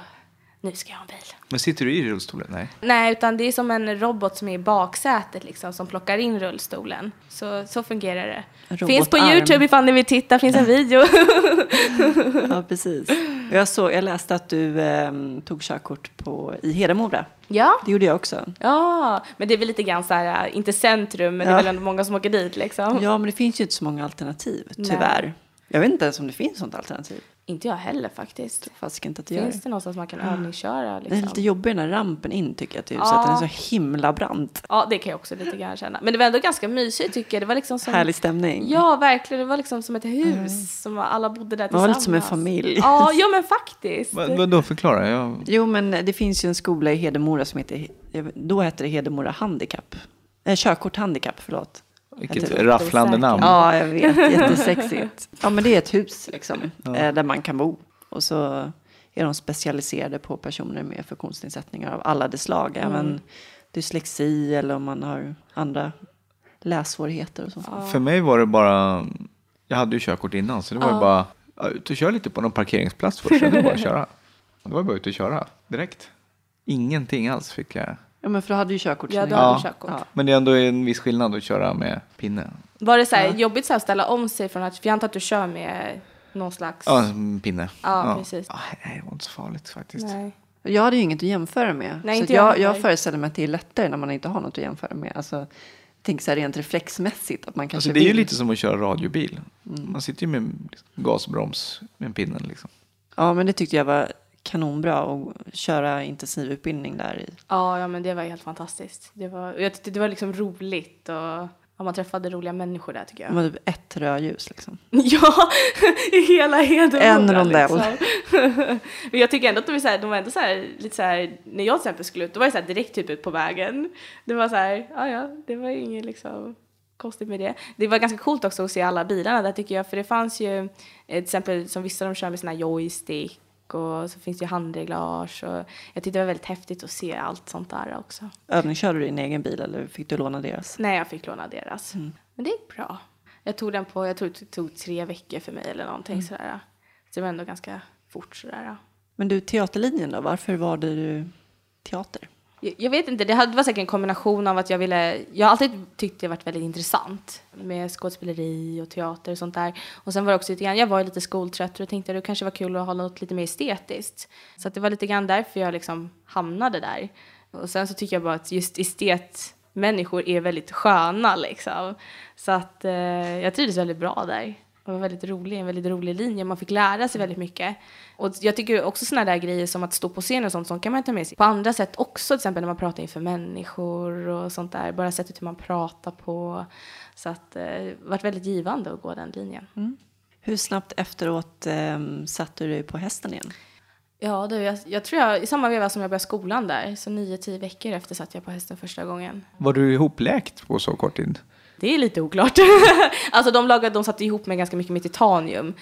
nu ska jag ha en bil. Men sitter du i rullstolen? Nej. Nej, utan det är som en robot som är i baksätet liksom, som plockar in rullstolen. Så, så fungerar det. En Finns på robotarm. Youtube ifall ni vill titta, finns en video. Ja, precis. Jag, såg, jag läste att du ehm, tog körkort på, i Hedemora. ja. Det gjorde jag också. ja, men det är väl lite grann så här, äh, inte centrum, men det är Ja. väl ändå många som åker dit liksom. Ja, men det finns ju inte så många alternativ, Nej. tyvärr. Jag vet inte ens om det finns sånt alternativ. Inte jag heller faktiskt. Fasiken inte att det gör Finns det. någonstans man kan övningsköra Den är liksom? lite jobbig den här rampen in tycker jag till huset. Ja. Den är så himla brant. Ja, det kan jag också lite grann känna. Men det var ändå ganska mysigt tycker jag. Det var liksom som... Härlig stämning. Ja, verkligen. Det var liksom som ett hus som alla bodde där Man var tillsammans. lite som en familj. Ja, ja men faktiskt. Vad, vadå, förklara. Jag... Jo, men det finns ju en skola i Hedemora som heter, då hette det Hedemora Handikapp. Eh, körkort Handikapp, förlåt. Vilket tror- rafflande namn. Ja, jag vet. Jättesexigt. Ja, men det är ett hus liksom, eh, där man kan bo. Och så är de specialiserade på personer med funktionsnedsättningar av alla dess slag. Även dyslexi eller om man har andra lässvårigheter och så. För mig var det bara, jag hade ju körkort innan så det var ju bara, ja, ut och kör lite på någon parkeringsplats först, det bara att köra. Det var bara ut och köra direkt. Ingenting alls fick jag. Ja, men för du hade ju körkort. Ja, innan. hade körkort. Ja. Men det är ändå en viss skillnad att köra med pinne. Var det så här jobbigt så här att ställa om sig från att, för jag antar att du kör med någon slags... Ja, en pinne. Ja, precis. Ja, nej, det var inte så farligt faktiskt. Nej. Jag hade ju inget att jämföra med. Nej, så inte jag jag, jag föreställer mig att det är lättare när man inte har något att jämföra med. Alltså, jag tänker så här rent reflexmässigt att man kanske Alltså, det är ju lite som att köra radiobil. Man sitter ju med gasbroms med pinnen liksom. Ja, men det tyckte jag var kanonbra att köra intensivutbildning där i. Ja, ja, men det var helt fantastiskt. Det var, jag tyckte det var liksom roligt och ja, man träffade roliga människor där tycker Det jag. var typ ett rödljus liksom. Ja, i hela Hedemora. En rondell. Liksom. Men jag tycker ändå att de, är så här, de var ändå så här, lite så här, när jag till exempel skulle ut, då var jag så här direkt typ ut på vägen. Det var så här, ja ja, det var inget liksom konstigt med det. Det var ganska coolt också att se alla bilarna där tycker jag, för det fanns ju eh, till exempel som vissa de kör med sina joystick och så finns det ju handreglage och jag tyckte det var väldigt häftigt att se allt sånt där också. Övningskörde du i din egen bil eller fick du låna deras? Nej, jag fick låna deras. Men det gick bra. Jag tog den på, jag tror det tog tre veckor för mig eller någonting sådär. Så det var ändå ganska fort sådär. Men du, teaterlinjen då? Varför valde du teater? Jag, vet inte, det var säkert en kombination av att jag ville, jag har alltid tyckt det varit väldigt intressant med skådespeleri och teater och sånt där. Och sen var det också lite grann, jag var ju lite skoltrött och då tänkte jag det kanske var kul att ha något lite mer estetiskt. Så att det var lite grann därför jag liksom hamnade där. Och sen så tycker jag bara att just estetmänniskor är väldigt sköna liksom. Så att eh, jag trivdes väldigt bra där. Det var väldigt rolig, en väldigt rolig linje. Man fick lära sig väldigt mycket. Och jag tycker också sådana där grejer som att stå på scen och sånt, sånt kan man ta med sig på andra sätt också. Till exempel när man pratar inför människor och sånt där. Bara sättet hur man pratar på. Så att eh, det har varit väldigt givande att gå den linjen. Hur snabbt efteråt eh, satte du dig på hästen igen? Ja, du, jag, jag tror jag, i samma veva som jag började skolan där, så nio, tio veckor efter satt jag på hästen första gången. Var du ihopläkt på så kort tid? Det är lite oklart. alltså de lagade, de satte ihop med ganska mycket med titanium.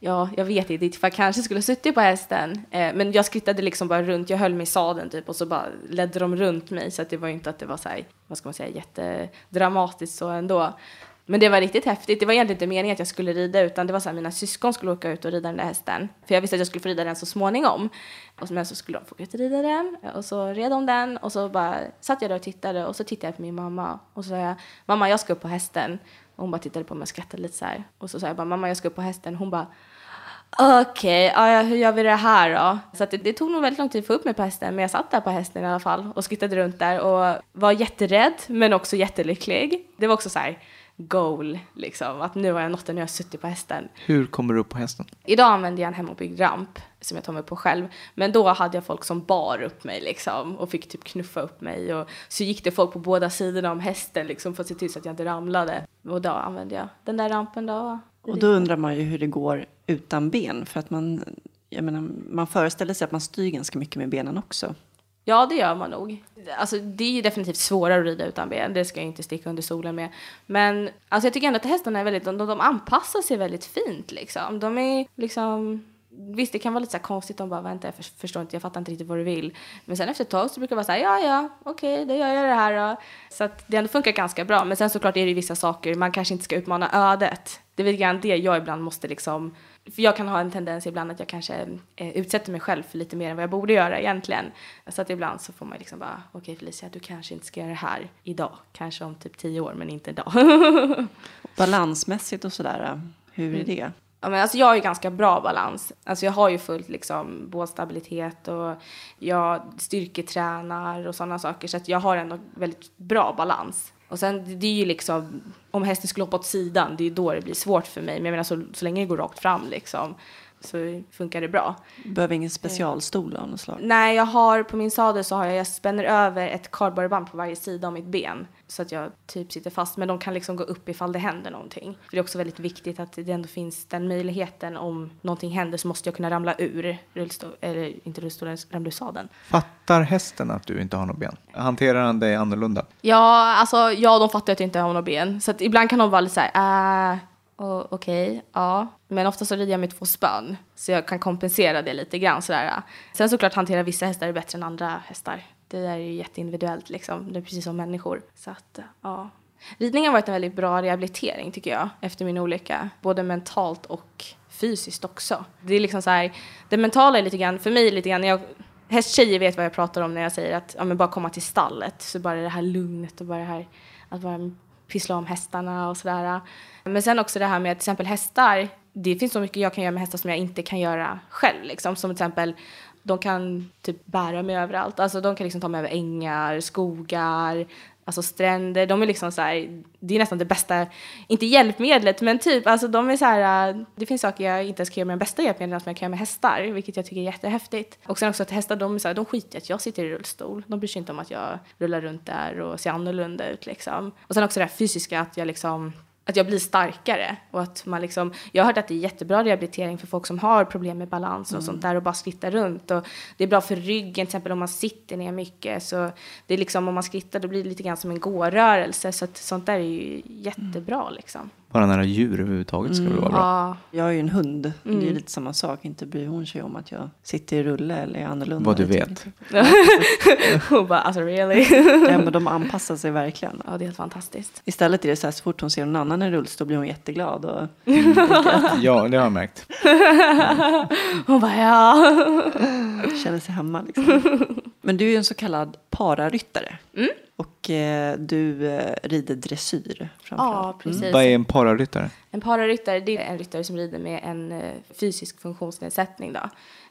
Ja, jag vet inte, ifall jag kanske skulle suttit på hästen. Eh, men jag skrittade liksom bara runt, jag höll mig i sadeln typ och så bara ledde de runt mig. Så att det var ju inte att det var så här, vad ska man säga, jättedramatiskt så ändå. Men det var riktigt häftigt. Det var egentligen inte meningen att jag skulle rida utan det var så här, mina syskon skulle åka ut och rida den där hästen. För jag visste att jag skulle få rida den så småningom. Och men så skulle de få åka ut och rida den. Och så red de den och så bara satt jag där och tittade och så tittade jag på min mamma. Och så sa jag, mamma jag ska upp på hästen. Och hon bara tittade på mig och skrattade lite så här. Och så sa jag bara, mamma jag ska upp på hästen. Hon bara, okej, ja, ja, hur gör vi det här då? Så att det, det tog nog väldigt lång tid att få upp mig på hästen. Men jag satt där på hästen i alla fall och skrittade runt där och var jätterädd men också jättelycklig. Det var också så här goal liksom, att nu har jag nått det, nu har jag suttit på hästen. Hur kommer du upp på hästen? Idag använder jag en hemmabyggd ramp som jag tar mig på själv. Men då hade jag folk som bar upp mig liksom och fick typ knuffa upp mig. Och så gick det folk på båda sidorna om hästen liksom för att se till så att jag inte ramlade. Och då använde jag den där rampen då. Och då undrar man ju hur det går utan ben. För att man, jag menar, man föreställer sig att man styr ganska mycket med benen också. Ja, det gör man nog. Alltså, det är ju definitivt svårare att rida utan ben, det ska jag inte sticka under solen med. Men alltså, jag tycker ändå att hästarna är väldigt, de, de anpassar sig väldigt fint liksom. De är liksom Visst, det kan vara lite så konstigt. De bara, vänta, jag förstår inte, jag fattar inte riktigt vad du vill. Men sen efter ett tag så brukar det vara så här, ja, ja, okej, okay, då gör jag det här då. Så att det ändå funkar ganska bra. Men sen såklart är det ju vissa saker, man kanske inte ska utmana ödet. Det är väl grann det jag ibland måste liksom, för jag kan ha en tendens ibland att jag kanske eh, utsätter mig själv för lite mer än vad jag borde göra egentligen. Så att ibland så får man liksom bara, okej okay, Felicia, du kanske inte ska göra det här idag. Kanske om typ tio år, men inte idag. Balansmässigt och sådär, hur är mm. det? Ja, men alltså jag har ju ganska bra balans. Alltså jag har ju fullt liksom bålstabilitet och jag styrketränar och sådana saker. Så att jag har ändå väldigt bra balans. Och sen det är ju liksom, om hästen skulle hoppa åt sidan, det är ju då det blir svårt för mig. Men jag menar så, så länge det går rakt fram liksom så funkar det bra. Behöver ingen specialstol av något slag? Nej, jag har på min sadel så har jag, jag spänner över ett kardborreband på varje sida av mitt ben så att jag typ sitter fast. Men de kan liksom gå upp ifall det händer någonting. För det är också väldigt viktigt att det ändå finns den möjligheten om någonting händer så måste jag kunna ramla ur rullstol, eller inte rullstolen, ramla ur sadeln. Fattar hästen att du inte har något ben? Hanterar han dig annorlunda? Ja, alltså ja, de fattar att jag inte har något ben. Så att ibland kan de vara lite så här, äh, Okej, okay, ja. Men ofta så rider jag med två spön. Så jag kan kompensera det lite grann sådär. Sen såklart hanterar vissa hästar bättre än andra hästar. Det där är ju jätteindividuellt liksom. Det är precis som människor. Så att, ja. Ridning har varit en väldigt bra rehabilitering tycker jag. Efter min olycka. Både mentalt och fysiskt också. Det är liksom så här, det mentala är lite grann, för mig lite grann, jag, hästtjejer vet vad jag pratar om när jag säger att ja, men bara komma till stallet. Så bara det här lugnet och bara det här att bara pyssla om hästarna och sådär. Men sen också det här med till exempel hästar. Det finns så mycket jag kan göra med hästar som jag inte kan göra själv. Liksom. Som till exempel, de kan typ bära mig överallt. Alltså de kan liksom ta mig över ängar, skogar, alltså stränder. De är liksom så här, det är nästan det bästa, inte hjälpmedlet, men typ, alltså de är så här, äh, det finns saker jag inte ens kan göra med de bästa hjälpmedlen som jag kan göra med hästar, vilket jag tycker är jättehäftigt. Och sen också att hästar, de, är så här, de skiter i att jag sitter i rullstol. De bryr sig inte om att jag rullar runt där och ser annorlunda ut liksom. Och sen också det här fysiska, att jag liksom att jag blir starkare. Och att man liksom, jag har hört att det är jättebra rehabilitering för folk som har problem med balans och mm. sånt där och bara skritta runt. Och det är bra för ryggen, till exempel om man sitter ner mycket. Så det är liksom, om man skrittar då blir det lite grann som en gårörelse. Så att sånt där är ju jättebra mm. liksom. Bara nära djur överhuvudtaget ska mm. vara bra. Ja. Jag har ju en hund. Mm. Det är lite samma sak. Inte bryr hon sig om att jag sitter i rulle eller är annorlunda. Vad du vet. hon bara, alltså really? ja, men de anpassar sig verkligen. Ja, det är helt fantastiskt. Istället är det så här, så fort hon ser någon annan i rullstol blir hon jätteglad. Och ja, det har jag märkt. hon bara, ja. Känner sig hemma liksom. Men du är ju en så kallad pararyttare. Mm. Och eh, du eh, rider dressyr Ja, precis. Mm. Vad är en pararyttare? En pararyttare det är en ryttare som rider med en eh, fysisk funktionsnedsättning. Då.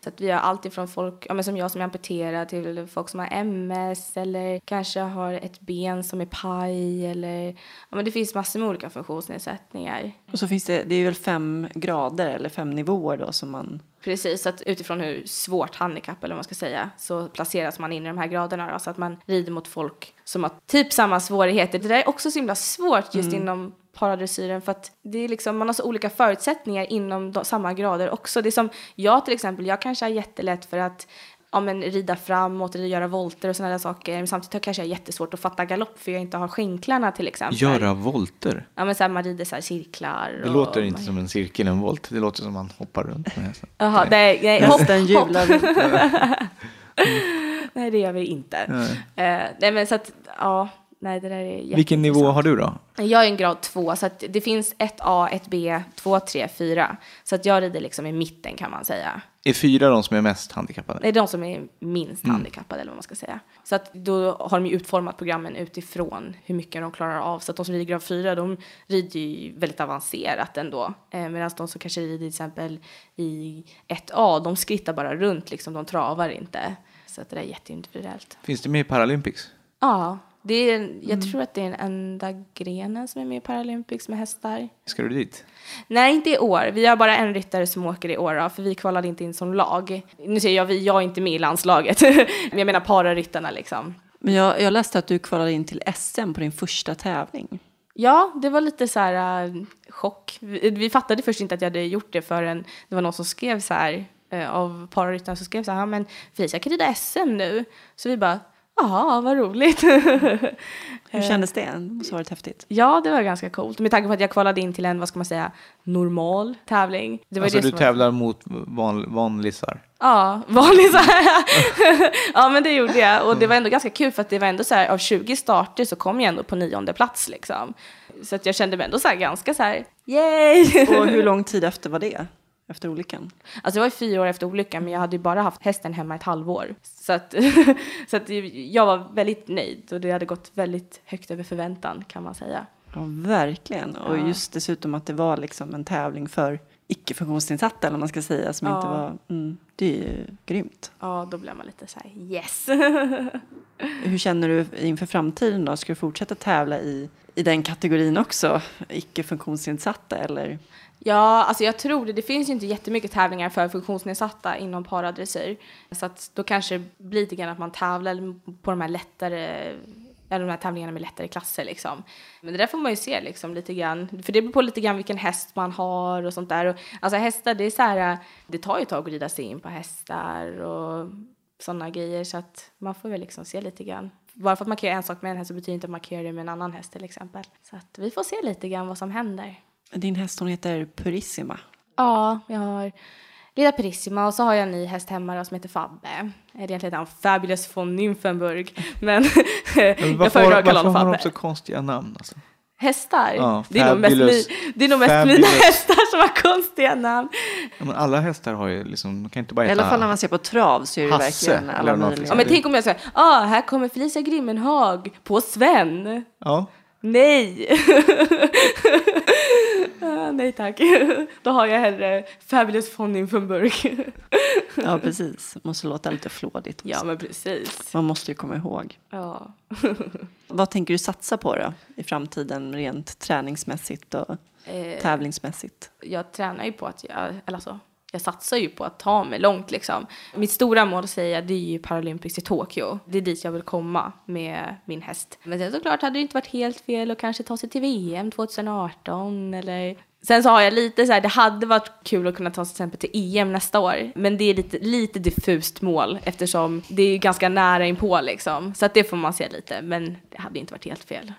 Så att vi har allt ifrån folk ja, men som jag som är amputerad till folk som har MS eller kanske har ett ben som är paj eller ja, men det finns massor med olika funktionsnedsättningar. Och så finns det, det är väl fem grader eller fem nivåer då som man Precis, att utifrån hur svårt handikapp eller vad man ska säga så placeras man in i de här graderna då, så att man rider mot folk som har typ samma svårigheter. Det där är också så himla svårt just mm. inom paradressyren för att det är liksom, man har så olika förutsättningar inom de, samma grader också. Det är som jag till exempel, jag kanske har jättelätt för att ja, men, rida framåt eller göra volter och sådana där saker. Men samtidigt kanske jag jättesvårt att fatta galopp för jag inte har skänklarna till exempel. Göra volter? Ja men så här, man rider så här cirklar. Det låter inte man... som en cirkel, en volt. Det låter som man hoppar runt med hästen. Jaha, nej, nej, hästen hjular. nej det gör vi inte. Nej. Uh, nej men så att, ja. Nej, det där är Vilken nivå har du då? Jag är en grad 2, så att det finns 1A, 1B, 2, 3, 4. Så att jag rider liksom i mitten kan man säga. Är fyra de som är mest handikappade? Det är de som är minst mm. handikappade eller vad man ska säga. Så att då har de ju utformat programmen utifrån hur mycket de klarar av. Så att de som rider grad 4, de rider ju väldigt avancerat ändå. Eh, Medan de som kanske rider till exempel i 1A, de skrittar bara runt liksom, de travar inte. Så att det är jätteindividuellt. Finns det med i Paralympics? Ja, det är, jag mm. tror att det är den enda grenen som är med i Paralympics med hästar. Ska du dit? Nej, inte i år. Vi har bara en ryttare som åker i år, då, för vi kvalade inte in som lag. Nu säger jag vi, jag är inte med i landslaget, men jag menar pararyttarna liksom. Men jag, jag läste att du kvalade in till SM på din första tävling. Ja, det var lite så här uh, chock. Vi, vi, fattade först inte att jag hade gjort det förrän det var någon som skrev så här uh, av pararyttarna som skrev så här, ja men Felicia kan rida SM nu. Så vi bara, Jaha, vad roligt. Hur kändes det? Det måste varit häftigt. Ja, det var ganska coolt. Med tanke på att jag kvalade in till en, vad ska man säga, normal tävling. Det var alltså det du tävlar var... mot van, vanlisar? Ja, vanlisar. ja, men det gjorde jag. Och det var ändå ganska kul för att det var ändå så här, av 20 starter så kom jag ändå på nionde plats liksom. Så att jag kände mig ändå så här ganska så här, yay! Och hur lång tid efter var det? Efter olyckan? Alltså det var fyra år efter olyckan, men jag hade ju bara haft hästen hemma ett halvår. Så att, så att jag var väldigt nöjd och det hade gått väldigt högt över förväntan kan man säga. Ja, verkligen. Och just dessutom att det var liksom en tävling för icke-funktionsnedsatta eller man ska säga som ja. inte var, mm, det är ju grymt. Ja, då blev man lite så här yes. Hur känner du inför framtiden då? Ska du fortsätta tävla i, i den kategorin också, icke-funktionsnedsatta eller? Ja, alltså jag tror det. Det finns ju inte jättemycket tävlingar för funktionsnedsatta inom paradressyr. Så att då kanske det blir lite grann att man tävlar på de här lättare eller de här tävlingarna med lättare klasser liksom. Men det där får man ju se liksom lite grann. För det beror på lite grann vilken häst man har och sånt där. Och, alltså hästar, det är så här, det tar ju ett tag att rida sig in på hästar och sådana grejer. Så att man får väl liksom se lite grann. Bara för att man kan göra en sak med en häst så betyder inte att man kan göra det med en annan häst till exempel. Så att vi får se lite grann vad som händer. Din häst hon heter Purissima. Ja, jag har lilla Purissima och så har jag en ny häst hemma som heter Fabbe. Egentligen heter han Fabulous von Nymphenburg. Men, men jag föredrar att kalla honom Fabbe. Varför har de så konstiga namn? Alltså? Hästar? Ja, det, är nog mest, det är nog mest mina hästar som har konstiga namn. Ja, men alla hästar har ju liksom, kan inte bara heta I alla fall när man ser på trav så är det Hasse, verkligen alla möjliga. Ja, men tänk om jag säger, ah, här kommer Felicia Grimmenhag på Sven. Ja. Nej! ah, nej tack. Då har jag hellre Fabulous von från burk. ja, precis. Måste låta lite flådigt. Också. Ja, men precis. Man måste ju komma ihåg. Ja. Vad tänker du satsa på då i framtiden rent träningsmässigt och eh, tävlingsmässigt? Jag tränar ju på att jag, eller alltså, jag satsar ju på att ta mig långt liksom. Mitt stora mål säger jag, det är ju Paralympics i Tokyo. Det är dit jag vill komma med min häst. Men sen såklart hade det inte varit helt fel att kanske ta sig till VM 2018 eller Sen så har jag lite så här, det hade varit kul att kunna ta sig till exempel till EM nästa år. Men det är lite, lite diffust mål eftersom det är ganska nära inpå liksom. Så att det får man se lite. Men det hade inte varit helt fel.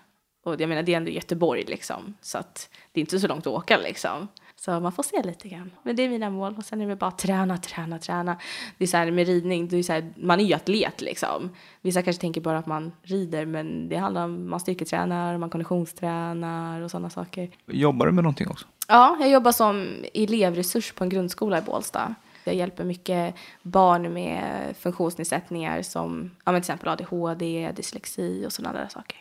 Och jag menar det är ändå Göteborg liksom. Så att det är inte så långt att åka liksom. Så man får se lite grann. Men det är mina mål. Och sen är det bara träna, träna, träna. Det är så här med ridning, det är så här, man är ju atlet liksom. Vissa kanske tänker bara att man rider, men det handlar om man styrketränar, man konditionstränar och sådana saker. Jobbar du med någonting också? Ja, jag jobbar som elevresurs på en grundskola i Bålsta. Jag hjälper mycket barn med funktionsnedsättningar som ja, till exempel ADHD, dyslexi och sådana där saker.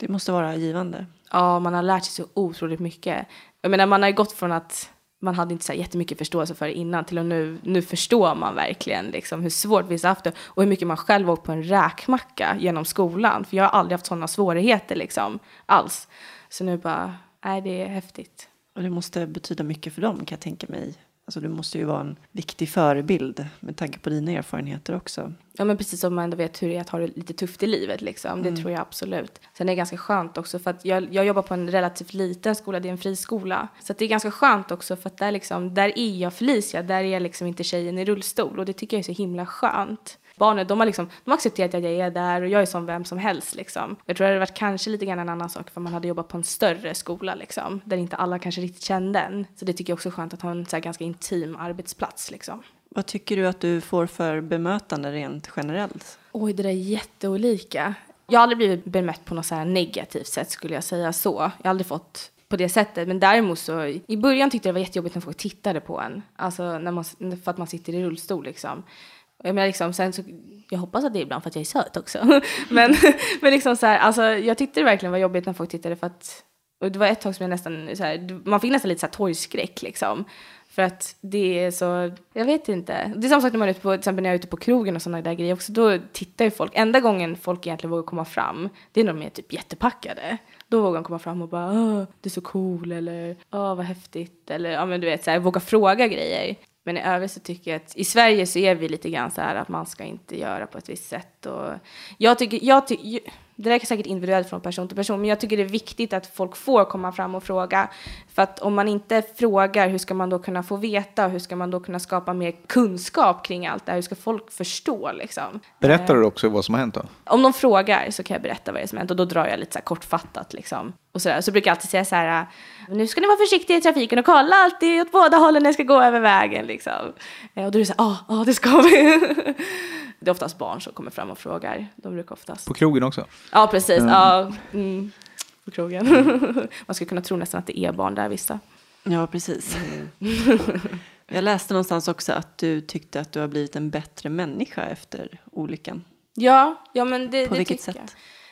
Det måste vara givande. Ja, man har lärt sig så otroligt mycket. Jag menar, man har ju gått från att man hade inte så jättemycket förståelse för det innan till att nu, nu förstår man verkligen liksom hur svårt vissa haft det och hur mycket man själv åkt på en räkmacka genom skolan. För jag har aldrig haft sådana svårigheter liksom alls. Så nu bara, nej det är häftigt. Och det måste betyda mycket för dem kan jag tänka mig. Alltså du måste ju vara en viktig förebild med tanke på dina erfarenheter också. Ja men precis som man ändå vet hur det är att ha det lite tufft i livet liksom. Det mm. tror jag absolut. Sen är det ganska skönt också för att jag, jag jobbar på en relativt liten skola, det är en friskola. Så det är ganska skönt också för att där liksom, där är jag Felicia, där är jag liksom inte tjejen i rullstol och det tycker jag är så himla skönt barnen, de har, liksom, de har accepterat att jag är där och jag är som vem som helst. Liksom. Jag tror det hade varit kanske lite grann en annan sak för man hade jobbat på en större skola liksom, där inte alla kanske riktigt kände en. Så det tycker jag också är skönt att ha en så ganska intim arbetsplats. Liksom. Vad tycker du att du får för bemötande rent generellt? Oj, det där är jätteolika. Jag har aldrig blivit bemött på något så negativt sätt skulle jag säga så. Jag har aldrig fått på det sättet. Men däremot så i början tyckte jag det var jättejobbigt när folk tittade på en. Alltså när man, för att man sitter i rullstol liksom. Jag menar liksom, sen så, jag hoppas att det är ibland för att jag är söt också. men, men liksom så här, alltså, jag tyckte det verkligen var jobbigt när folk tittade för att, och det var ett tag som jag nästan, så här, man fick nästan lite så här torgskräck liksom. För att det är så, jag vet inte. Det är samma sak när man är ute på, till exempel när jag är ute på krogen och sådana där grejer också. Då tittar ju folk, enda gången folk egentligen vågar komma fram, det är när de är typ jättepackade. Då vågar de komma fram och bara, du är så cool eller, åh vad häftigt. Eller ja men du vet, så här, våga fråga grejer. Men i övrigt så tycker jag att i Sverige så är vi lite grann så här att man ska inte göra på ett visst sätt. Och jag tycker, jag tycker det där är säkert individuellt från person till person, men jag tycker det är viktigt att folk får komma fram och fråga. För att om man inte frågar, hur ska man då kunna få veta? Hur ska man då kunna skapa mer kunskap kring allt det här? Hur ska folk förstå liksom? Berättar du också vad som har hänt då? Om de frågar så kan jag berätta vad det är som hänt och då drar jag lite så här kortfattat liksom. Och så, där. så brukar jag alltid säga så här, nu ska ni vara försiktiga i trafiken och kolla alltid åt båda hållen när ni ska gå över vägen liksom. Eh, Och då är det så här, ja, ah, ah, det ska vi. det är oftast barn som kommer fram och frågar. De brukar oftast. På krogen också? Ja, precis. Ja, mm, på krogen. Man skulle kunna tro nästan att det är barn där, vissa. Ja, precis. Jag läste någonstans också att du tyckte att du har blivit en bättre människa efter olyckan. Ja, ja men det, På det vilket tycker sätt?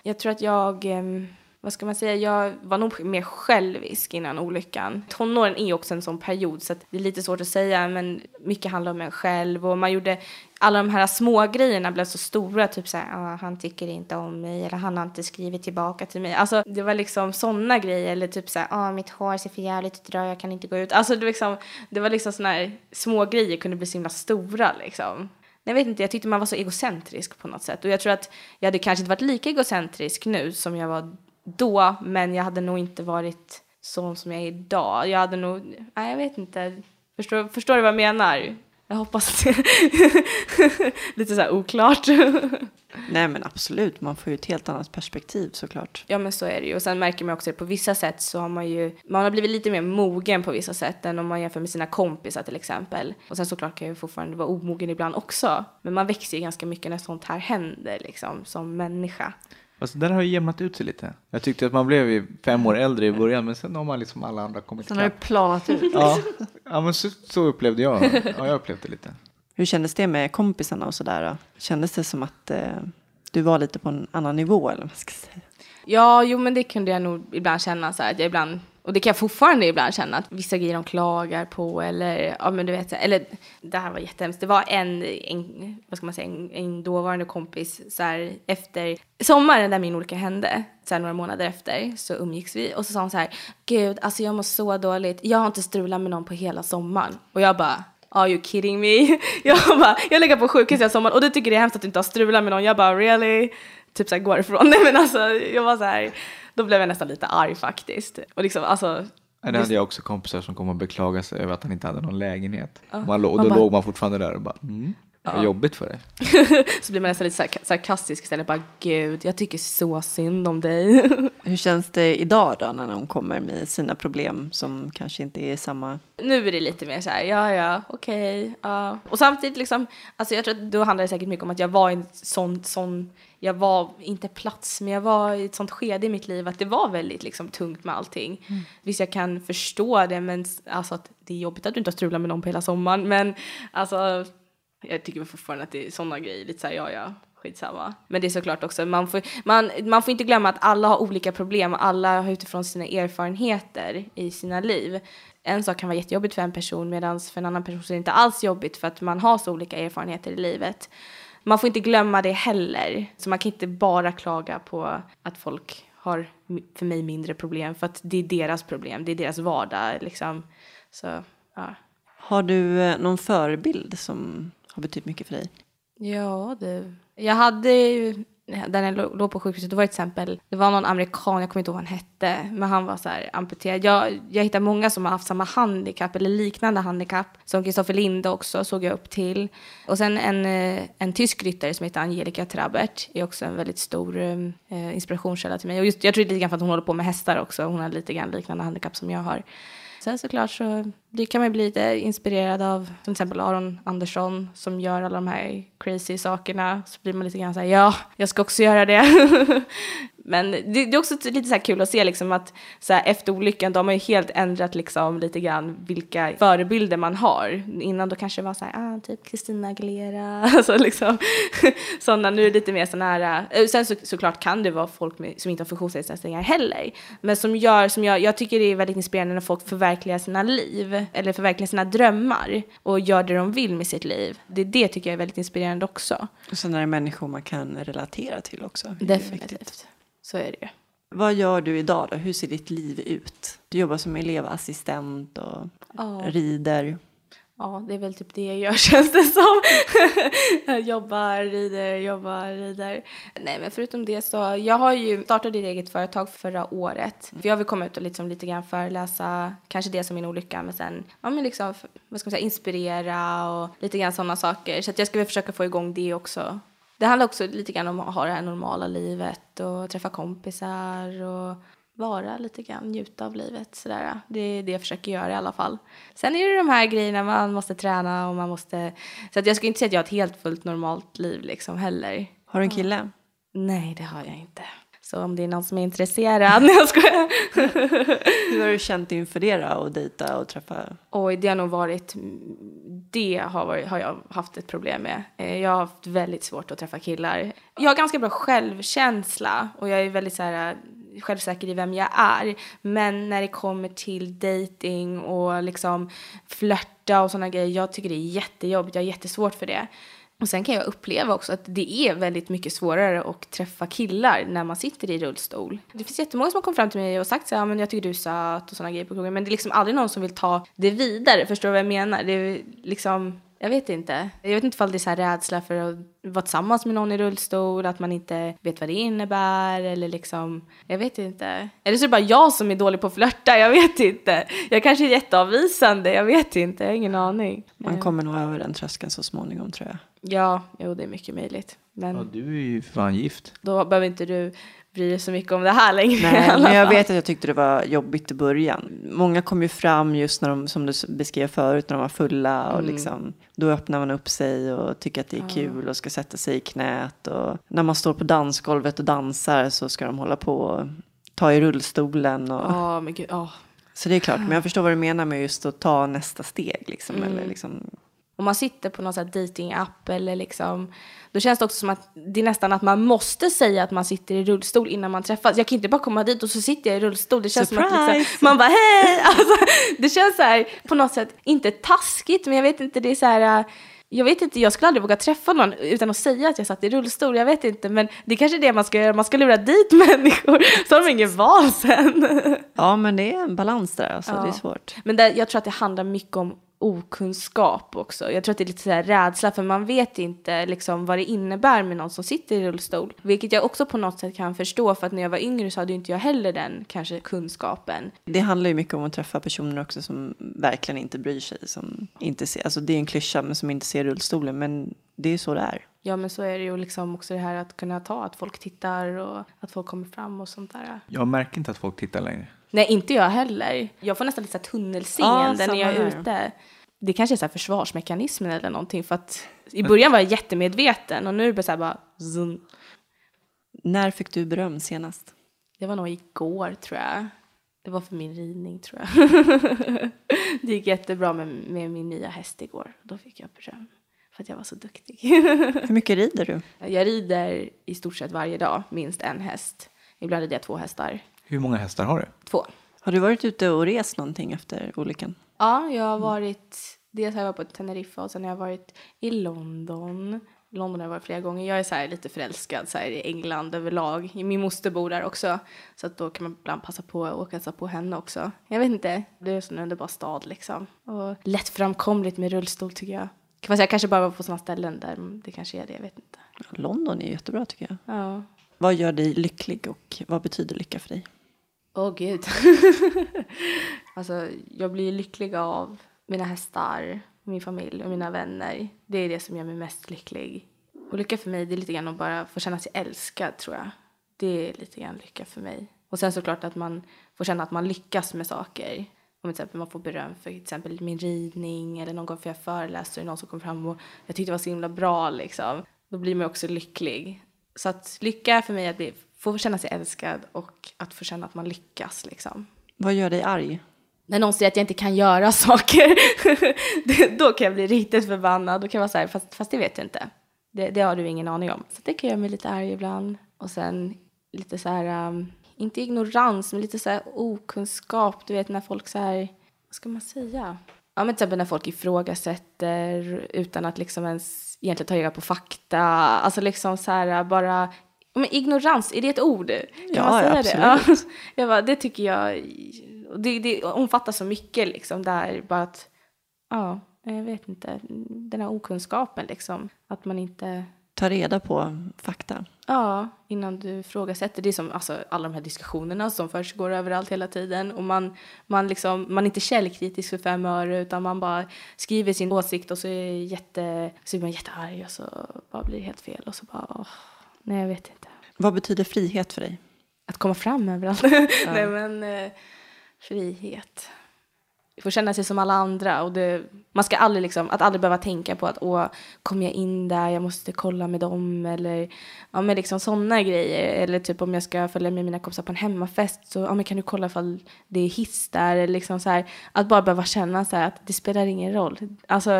jag. Jag tror att jag, ehm, vad ska man säga, jag var nog mer självisk innan olyckan. Tonåren är också en sån period så att det är lite svårt att säga men mycket handlar om en själv och man gjorde alla de här små grejerna blev så stora, typ så här, ah, han tycker inte om mig eller han har inte skrivit tillbaka till mig. Alltså det var liksom sådana grejer eller typ så här, ah, mitt hår ser för jävligt ut idag, jag kan inte gå ut. Alltså det, var liksom, det var liksom sådana här små grejer kunde bli så himla stora liksom. Jag vet inte, jag tyckte man var så egocentrisk på något sätt. Och jag tror att jag hade kanske inte varit lika egocentrisk nu som jag var då, men jag hade nog inte varit sån som jag är idag. Jag hade nog, nej jag vet inte. Förstår, förstår du vad jag menar? Jag hoppas att det lite så här oklart. Nej, men absolut. Man får ju ett helt annat perspektiv såklart. Ja men så är det ju. Och sen märker man också att på vissa sätt så har man ju, man har blivit lite mer mogen på vissa sätt än om man jämför med sina kompisar till exempel. Och sen såklart kan jag ju fortfarande vara omogen ibland också. Men man växer ju ganska mycket när sånt här händer liksom som människa. Alltså, där har ju jämnat ut sig lite. Jag tyckte att man blev ju fem år äldre i början, men sen har man liksom alla andra kommit Sen har det planat ut. Ja, ja men så, så upplevde jag. Ja, jag upplevde det lite. Hur kändes det med kompisarna och sådär? Kändes det som att eh, du var lite på en annan nivå eller vad ska säga? Ja, jo men det kunde jag nog ibland känna så här att jag ibland och det kan jag fortfarande ibland känna att vissa grejer de klagar på eller ja men du vet eller det här var jättehemskt. Det var en, en vad ska man säga, en, en dåvarande kompis så här efter sommaren där min olycka hände, så här några månader efter så umgicks vi och så sa hon så här, gud alltså jag mår så dåligt, jag har inte strulat med någon på hela sommaren och jag bara Are you kidding me? Jag bara, jag lägger på sjukhus hela sommaren och du tycker det är hemskt att du inte har strulat med någon. Jag bara really? Typ så här, går ifrån. Nej men alltså jag var så här, då blev jag nästan lite arg faktiskt. Och liksom alltså, Ja, Det hade jag också kompisar som kom och beklagade sig över att han inte hade någon lägenhet. Man, lå- och Man då bara- låg man fortfarande där och bara, mm, vad jobbigt för dig. så blir man nästan lite sark- sarkastisk istället. Bara gud, jag tycker så synd om dig. Hur känns det idag då när de kommer med sina problem som kanske inte är samma? nu är det lite mer så här, ja ja, okej, ja. Och samtidigt liksom, alltså jag tror att då handlar det säkert mycket om att jag var i en sån, sån, jag var, inte plats, men jag var i ett sånt skede i mitt liv att det var väldigt liksom tungt med allting. Visst jag kan förstå det, men alltså att det är jobbigt att du inte har strulat med någon på hela sommaren, men alltså jag tycker fortfarande att det är sådana grejer, lite såhär, ja ja, skitsamma. Men det är såklart också, man får, man, man får inte glömma att alla har olika problem och alla har utifrån sina erfarenheter i sina liv. En sak kan vara jättejobbigt för en person medan för en annan person så är det inte alls jobbigt för att man har så olika erfarenheter i livet. Man får inte glömma det heller. Så man kan inte bara klaga på att folk har för mig mindre problem för att det är deras problem, det är deras vardag liksom. Så, ja. Har du eh, någon förebild som har betytt mycket för dig? Ja, det... Jag hade ju, där jag låg på sjukhuset, då var det till exempel, det var någon amerikan, jag kommer inte ihåg vad han hette, men han var så här amputerad. Jag, jag hittar många som har haft samma handikapp eller liknande handikapp, som Kristoffer Linde också såg jag upp till. Och sen en, eh, en tysk ryttare som heter Angelica Trabert, är också en väldigt stor eh, inspirationskälla till mig. Och just, jag tror det är lite grann för att hon håller på med hästar också, hon har lite grann liknande handikapp som jag har. Sen såklart så det kan man bli lite inspirerad av till exempel Aron Andersson som gör alla de här crazy sakerna. Så blir man lite grann så här, ja, jag ska också göra det. Men det, det är också lite så här kul att se liksom att så här, efter olyckan, då har man ju helt ändrat liksom lite grann vilka förebilder man har. Innan då kanske det var så här, ah, typ Christina Aguilera, alltså liksom sådana, nu är det lite mer sådana här, eh, sen så, såklart kan det vara folk med, som inte har funktionsnedsättningar heller, men som gör, som jag, jag tycker det är väldigt inspirerande när folk förverkligar sina liv, eller förverkligar sina drömmar och gör det de vill med sitt liv. Det, det tycker jag är väldigt inspirerande också. Och sen är det människor man kan relatera till också. Definitivt. Så är det ju. Vad gör du idag då? Hur ser ditt liv ut? Du jobbar som elevassistent och Ja. rider. Ja, det är väl typ det jag gör känns det som. jag jobbar, rider, jobbar, rider. Nej, men förutom det så, jag har ju startat ett eget företag förra året. För jag vill komma ut och liksom lite grann föreläsa, kanske det som min olycka, men sen, ja men liksom, vad ska man säga, inspirera och lite grann sådana saker. Så att jag ska väl försöka få igång det också. Det handlar också lite grann om att ha det här normala livet och träffa kompisar och vara lite grann, njuta av livet. Sådär. Det är det jag försöker göra i alla fall. Sen är det de här grejerna man måste träna och man måste... Så att jag skulle inte säga att jag har ett helt fullt normalt liv liksom heller. Har du en kille? Nej, det har jag inte. Så om det är någon som är intresserad, jag skojar. Hur har du känt inför det då, att dejta och träffa? Oj, det har nog varit, det har, varit, har jag haft ett problem med. Eh, jag har haft väldigt svårt att träffa killar. Jag har ganska bra självkänsla och jag är väldigt så här självsäker i vem jag är. Men när det kommer till dating och liksom flörta och sådana grejer, jag tycker det är jättejobbigt, jag har jättesvårt för det. Och sen kan jag uppleva också att det är väldigt mycket svårare att träffa killar när man sitter i rullstol. Det finns jättemånga som har kommit fram till mig och sagt så här, ja, men jag tycker du är söt och sådana grejer på krogen. Men det är liksom aldrig någon som vill ta det vidare, förstår du vad jag menar? Det är liksom jag vet inte. Jag vet inte ifall det är så här rädsla för att vara tillsammans med någon i rullstol, att man inte vet vad det innebär eller liksom, jag vet inte. Eller så är det bara jag som är dålig på att flörta, jag vet inte. Jag kanske är jätteavvisande, jag vet inte, jag har ingen aning. Man kommer nog över den tröskeln så småningom tror jag. Ja, jo det är mycket möjligt. Men Ja, du är ju för fan gift. då behöver inte du bry dig så mycket om det här längre Nej, men jag vet att jag tyckte det var jobbigt i början. Många kom ju fram just när de, som du beskrev förut, när de var fulla och liksom, då öppnar man upp sig och tycker att det är kul och ska sätta sig i knät och när man står på dansgolvet och dansar så ska de hålla på och ta i rullstolen och Ja, men gud, ja. så det är klart, men jag förstår vad du menar med just att ta nästa steg liksom, Mm. eller liksom Om man sitter på någon datingapp eller liksom, då känns det också som att det är nästan att man måste säga att man sitter i rullstol innan man träffas. Jag kan inte bara komma dit och så sitter jag i rullstol. Det känns som att Surprise! liksom, man bara hej! Alltså, det känns så här på något sätt, inte taskigt, men jag vet inte, det är så här äh, jag vet inte, jag skulle aldrig våga träffa någon utan att säga att jag satt i rullstol. Jag vet inte, men det är kanske är det man ska göra. Man ska lura dit människor så har de ingen val sen. Ja, men det är en balans där, alltså, Ja. det är svårt. Men där, jag tror att det handlar mycket om okunskap också. Jag tror att det är lite så här rädsla för man vet inte liksom vad det innebär med någon som sitter i rullstol. Vilket jag också på något sätt kan förstå för att när jag var yngre så hade inte jag heller den kanske kunskapen. Det handlar ju mycket om att träffa personer också som verkligen inte bryr sig. Som inte ser, alltså det är en klyscha, men som inte ser rullstolen. Men det är ju så det är. Ja men så är det ju liksom också det här att kunna ta att folk tittar och att folk kommer fram och sånt där. Jag märker inte att folk tittar längre. Nej inte jag heller. Jag får nästan lite tunnelseende Ja, när jag är ute. Det kanske är så här försvarsmekanismen eller någonting för att i början var jag jättemedveten och nu är det bara så här bara zoom. När fick du beröm senast? Det var nog igår tror jag. Det var för min ridning tror jag. det gick jättebra med, med min nya häst igår. Då fick jag beröm för att jag var så duktig. Hur mycket rider du? jag rider i stort sett varje dag, minst en häst. Ibland rider jag två hästar. Hur många hästar har du? Två. Har du varit ute och rest någonting efter olyckan? Ja, jag har varit, dels har jag varit på Teneriffa och sen har jag varit i London. London har jag varit flera gånger. Jag är så här lite förälskad så i England överlag. Min moster bor där också. Så att då kan man ibland passa på att åka och på henne också. Jag vet inte, det är en sån underbar stad liksom. Och lättframkomligt med rullstol tycker jag. Fast jag kanske bara var på sådana ställen där det kanske är det, jag vet inte. London är jättebra tycker jag. Ja. Vad gör dig lycklig och vad betyder lycka för dig? Åh oh, gud. alltså jag blir lycklig av mina hästar, min familj och mina vänner. Det är det som gör mig mest lycklig. Och lycka för mig det är lite grann att bara få känna sig älskad tror jag. Det är lite grann lycka för mig. Och sen såklart att man får känna att man lyckas med saker. Om till exempel man får beröm för till exempel min ridning eller någon gång för jag föreläste och någon som kom fram och jag tyckte det var så himla bra liksom. Då blir man också lycklig. Så att lycka för mig är att bli, få känna sig älskad och att få känna att man lyckas liksom. Vad gör dig arg? När någon säger att jag inte kan göra saker, då kan jag bli riktigt förbannad. Då kan jag vara så här, fast, fast det vet jag inte. Det, det har du ingen aning om. Så det kan göra mig lite arg ibland. Och sen lite så här, um, inte ignorans, men lite så här okunskap. Du vet när folk så här, vad ska man säga? Ja men till exempel när folk ifrågasätter utan att liksom ens egentligen ta reda på fakta. Alltså liksom så här bara, men ignorans, är det ett ord? Kan Ja, man säga absolut. det? Ja. Jag bara, det tycker jag, det, det omfattar så mycket liksom där, bara att, ja, jag vet inte, den här okunskapen liksom. Att man inte Ta reda på fakta. Ja, innan du ifrågasätter. Det är som alltså, alla de här diskussionerna som försiggår överallt hela tiden. Och man, man, liksom, man är inte källkritisk för fem öre utan man bara skriver sin åsikt och så är, jätte, så är man jättearg och så bara blir det helt fel. Och så bara, åh, nej jag vet inte. Vad betyder frihet för dig? Att komma fram överallt. nej men, eh, frihet får känna sig som alla andra. Och det, man ska aldrig liksom, att aldrig behöva tänka på att åh, kommer jag in där, jag måste kolla med dem eller ja, men liksom sådana grejer. Eller typ om jag ska följa med mina kompisar på en hemmafest så ja, men kan du kolla ifall det är hiss där. Eller liksom så här, att bara behöva känna så här, att det spelar ingen roll. Alltså,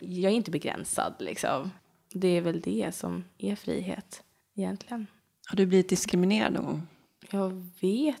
jag är inte begränsad liksom. Det är väl det som är frihet egentligen. Har du blivit diskriminerad någon gång? Jag vet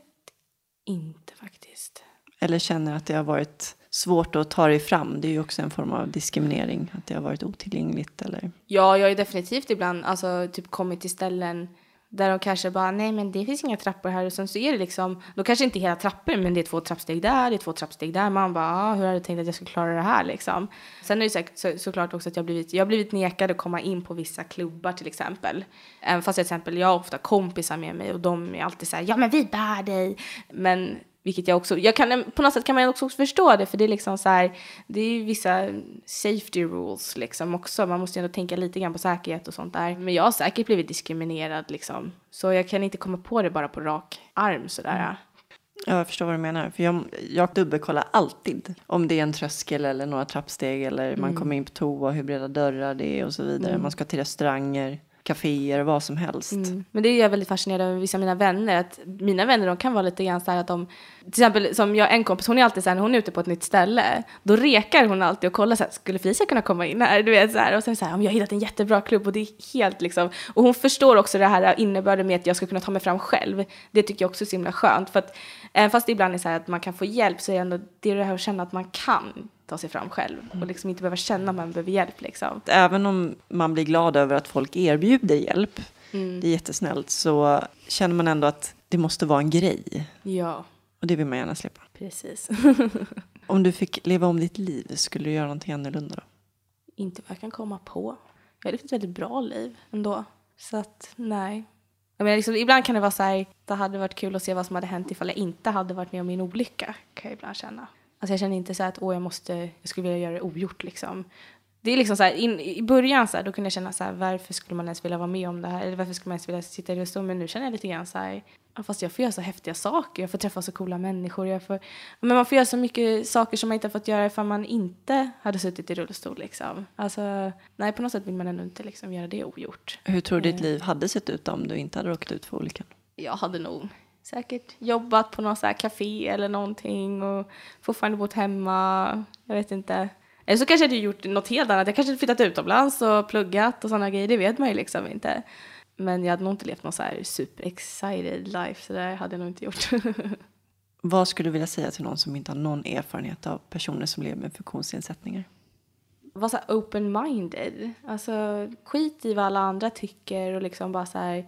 inte faktiskt eller känner att det har varit svårt att ta dig fram. Det är ju också en form av diskriminering, att det har varit otillgängligt. Eller? Ja, jag har ju definitivt ibland alltså, typ kommit till ställen där de kanske bara, nej men det finns inga trappor här. Och sen så är det liksom, då kanske inte hela trappor, men det är två trappsteg där, det är två trappsteg där. Man bara, ah, hur har du tänkt att jag ska klara det här liksom? Sen är det så, så, såklart också att jag blivit, jag har blivit nekad att komma in på vissa klubbar till exempel. Även fast till exempel jag har ofta kompisar med mig och de är alltid så här, ja men vi bär dig. Men vilket jag också, jag kan, på något sätt kan man också förstå det för det är liksom så här, det är ju vissa safety rules liksom också. Man måste ju ändå tänka lite grann på säkerhet och sånt där. Men jag har säkert blivit diskriminerad liksom. Så jag kan inte komma på det bara på rak arm sådär. Mm. Ja, jag förstår vad du menar. För jag, jag dubbelkollar alltid om det är en tröskel eller några trappsteg eller mm. man kommer in på toa, hur breda dörrar det är och så vidare. Mm. Man ska till restauranger kaféer, vad som helst. Mm. Men det är jag väldigt fascinerad över vissa av mina vänner. Att mina vänner de kan vara lite grann så här att de, till exempel som jag en kompis, hon är alltid så här när hon är ute på ett nytt ställe, då rekar hon alltid och kollar så här, skulle Felicia kunna komma in här? Du vet så här, och sen så här, om jag har hittat en jättebra klubb och det är helt liksom, och hon förstår också det här innebörden med att jag ska kunna ta mig fram själv. Det tycker jag också är så himla skönt, för att även fast det ibland är så här att man kan få hjälp så är det ändå det, är det här att känna att man kan ta sig fram själv och liksom inte behöva känna att man behöver hjälp. Liksom. Även om man blir glad över att folk erbjuder hjälp, mm. det är jättesnällt, så känner man ändå att det måste vara en grej. Ja. Och det vill man gärna slippa. Precis. om du fick leva om ditt liv, skulle du göra någonting annorlunda då? Inte vad jag kan komma på. Jag har levt ett väldigt bra liv ändå. Så att nej. Jag menar, liksom, ibland kan det vara så här, det hade varit kul att se vad som hade hänt ifall jag inte hade varit med om min olycka. Kan jag ibland känna. Alltså jag känner inte så att åh, jag måste, jag skulle vilja göra det ogjort liksom. Det är liksom så här, in, i början så här, då kunde jag känna så här, varför skulle man ens vilja vara med om det här? Eller varför skulle man ens vilja sitta i rullstol? Men nu känner jag lite grann så här, ja, fast jag får göra så häftiga saker, jag får träffa så coola människor, jag får, men man får göra så mycket saker som man inte har fått göra ifall man inte hade suttit i rullstol liksom. Alltså, nej på något sätt vill man ändå inte liksom göra det ogjort. Hur tror du ditt eh. liv hade sett ut om du inte hade råkat ut för olyckan? Jag hade nog säkert jobbat på någon så här café eller någonting och fortfarande bott hemma. Jag vet inte. Eller så kanske jag hade gjort något helt annat. Jag kanske hade flyttat utomlands och pluggat och sådana grejer. Det vet man ju liksom inte. Men jag hade nog inte levt någon så här super excited life. Så det hade jag nog inte gjort. Vad skulle du vilja säga till någon som inte har någon erfarenhet av personer som lever med funktionsnedsättningar? Var så open-minded. Alltså skit i vad alla andra tycker och liksom bara så här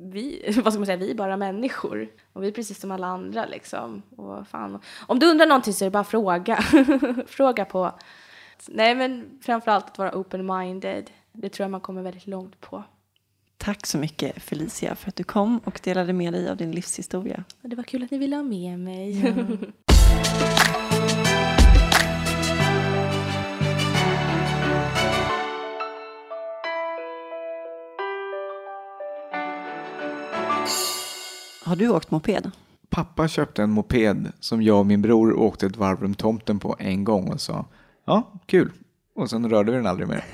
vi, vad ska man säga, vi är bara människor. Och vi är precis som alla andra liksom. Och fan. Om du undrar någonting så är det bara fråga. fråga på. Nej men framförallt att vara open-minded. Det tror jag man kommer väldigt långt på. Tack så mycket Felicia för att du kom och delade med dig av din livshistoria. Det var kul att ni ville ha med mig. Ja. Har du åkt moped? Pappa köpte en moped som jag och min bror åkte ett varv runt tomten på en gång och sa ja, kul. Och sen rörde vi den aldrig mer.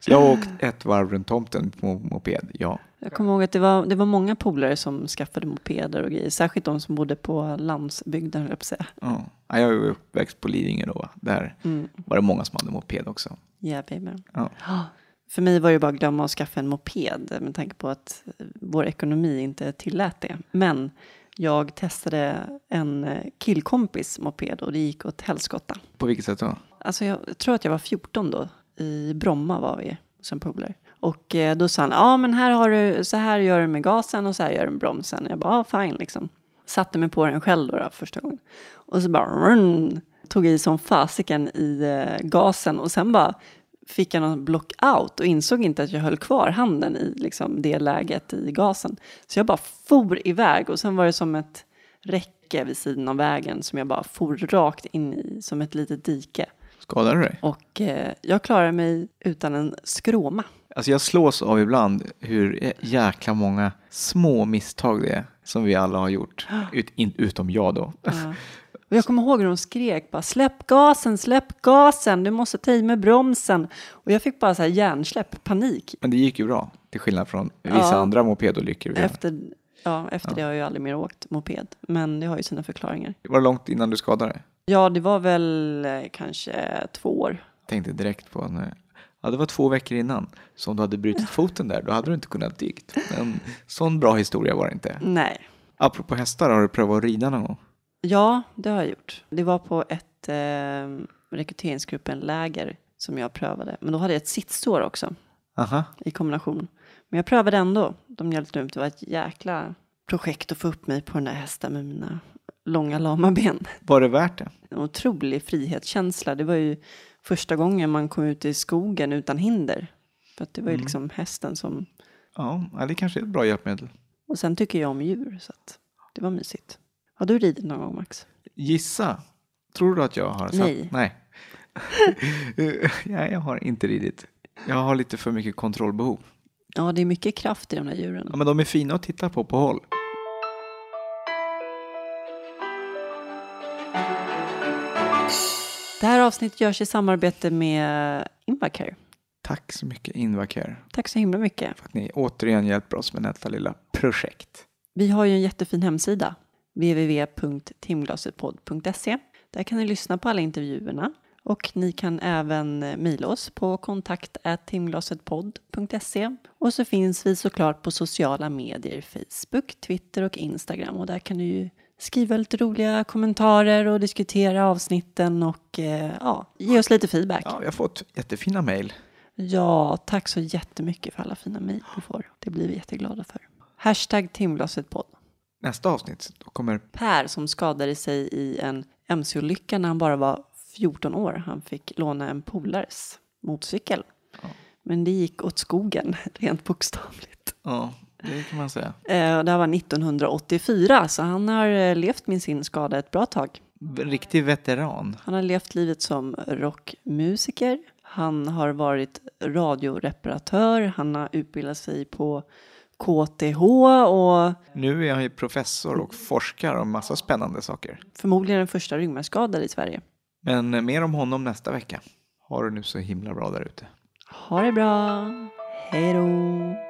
Så jag har åkt ett varv runt tomten på moped, ja. Jag kommer ihåg att det var, det var många polare som skaffade mopeder och grejer. Särskilt de som bodde på landsbygden, jag säga. Ja, jag är uppväxt på Lidingö då. Där mm. var det många som hade moped också. Yeah, baby. Ja. För mig var det bara att glömma att skaffa en moped med tanke på att vår ekonomi inte tillät det. Men jag testade en killkompis moped och det gick åt helskotta. På vilket sätt då? Alltså jag tror att jag var 14 då. I Bromma var vi som polare. Och eh, då sa han, ja men här har du, så här gör du med gasen och så här gör du med bromsen. Jag bara, ah, fine liksom. Satte mig på den själv då, då första gången. Och så bara, run, tog i som fasiken i eh, gasen och sen bara fick jag någon blockout och insåg inte att jag höll kvar handen i liksom, det läget i gasen. Så jag bara for iväg och sen var det som ett räcke vid sidan av vägen som jag bara for rakt in i som ett litet dike. Skadade du dig? Och eh, jag klarade mig utan en skråma. Alltså jag slås av ibland hur jäkla många små misstag det är som vi alla har gjort. Ut, in, utom jag då. Ja. Och jag kommer ihåg hur de skrek bara släpp gasen, släpp gasen, du måste ta i med bromsen. Och jag fick bara så här hjärnsläpp, panik. Men det gick ju bra, till skillnad från vissa Ja. andra mopedolyckor. Efter, ja, efter det har jag aldrig mer åkt moped, men det har ju sina förklaringar. Var det långt innan du skadade dig? Ja, det var väl eh, kanske två år. Tänkte direkt på eh, Ja, det var två veckor innan. Så om du hade brutit foten där, då hade du inte kunnat dykt. Men sån bra historia var det inte. Nej. Apropå hästar, har du prövat att rida någon gång? Ja, det har jag gjort. Det var på ett eh, rekryteringsgruppen-läger som jag prövade. Men då hade jag ett sittsår också Aha. i kombination. Men jag prövade ändå. De hjälpte mig. Det var ett jäkla projekt att få upp mig på den där hästen med mina långa lama ben. Var det värt det? En otrolig frihetskänsla. Det var ju första gången man kom ut i skogen utan hinder. För att det var ju liksom hästen som... Ja, ja, det kanske är ett bra hjälpmedel. Och sen tycker jag om djur så att det var mysigt. Har du ridit någon gång Max? Gissa. Tror du att jag har? satt- Nej. Nej. Nej, jag har inte ridit. Jag har lite för mycket kontrollbehov. Ja, det är mycket kraft i de där djuren. Ja, men de är fina att titta på på håll. Det här avsnittet görs i samarbete med Invacare. Tack så mycket Invacare Tack så himla mycket. för att ni återigen hjälper oss med detta lilla projekt. Vi har ju en jättefin hemsida. www.timglasetpodd.se. Där kan ni lyssna på alla intervjuerna. Och ni kan även mejla oss på kontakt timglasetpodd.se. Och så finns vi såklart på sociala medier, Facebook, Twitter och Instagram. Och där kan ni ju skriva lite roliga kommentarer och diskutera avsnitten och eh, ja, ge oss lite feedback. Ja, vi har fått jättefina mejl. Ja, tack så jättemycket för alla fina mejl vi får. Det blir vi jätteglada för. Hashtag timglasetpodd. Nästa avsnitt, då kommer Per som skadade sig i en mc-olycka när han bara var 14 år. Han fick låna en polares motorcykel. Men det gick åt skogen, rent bokstavligt. Ja, det kan man säga. Eh, det här var 1984, så han har eh, levt med sin skada ett bra tag. Riktig veteran. Han har levt livet som rockmusiker. Han har varit radioreparatör. Han har utbildat sig på KTH och Nu är han ju professor och forskar om massa spännande saker. förmodligen den första ryggmärgsskadade i Sverige. Men mer om honom nästa vecka. Har du nu så himla bra där ute. Ha det bra. Hej då.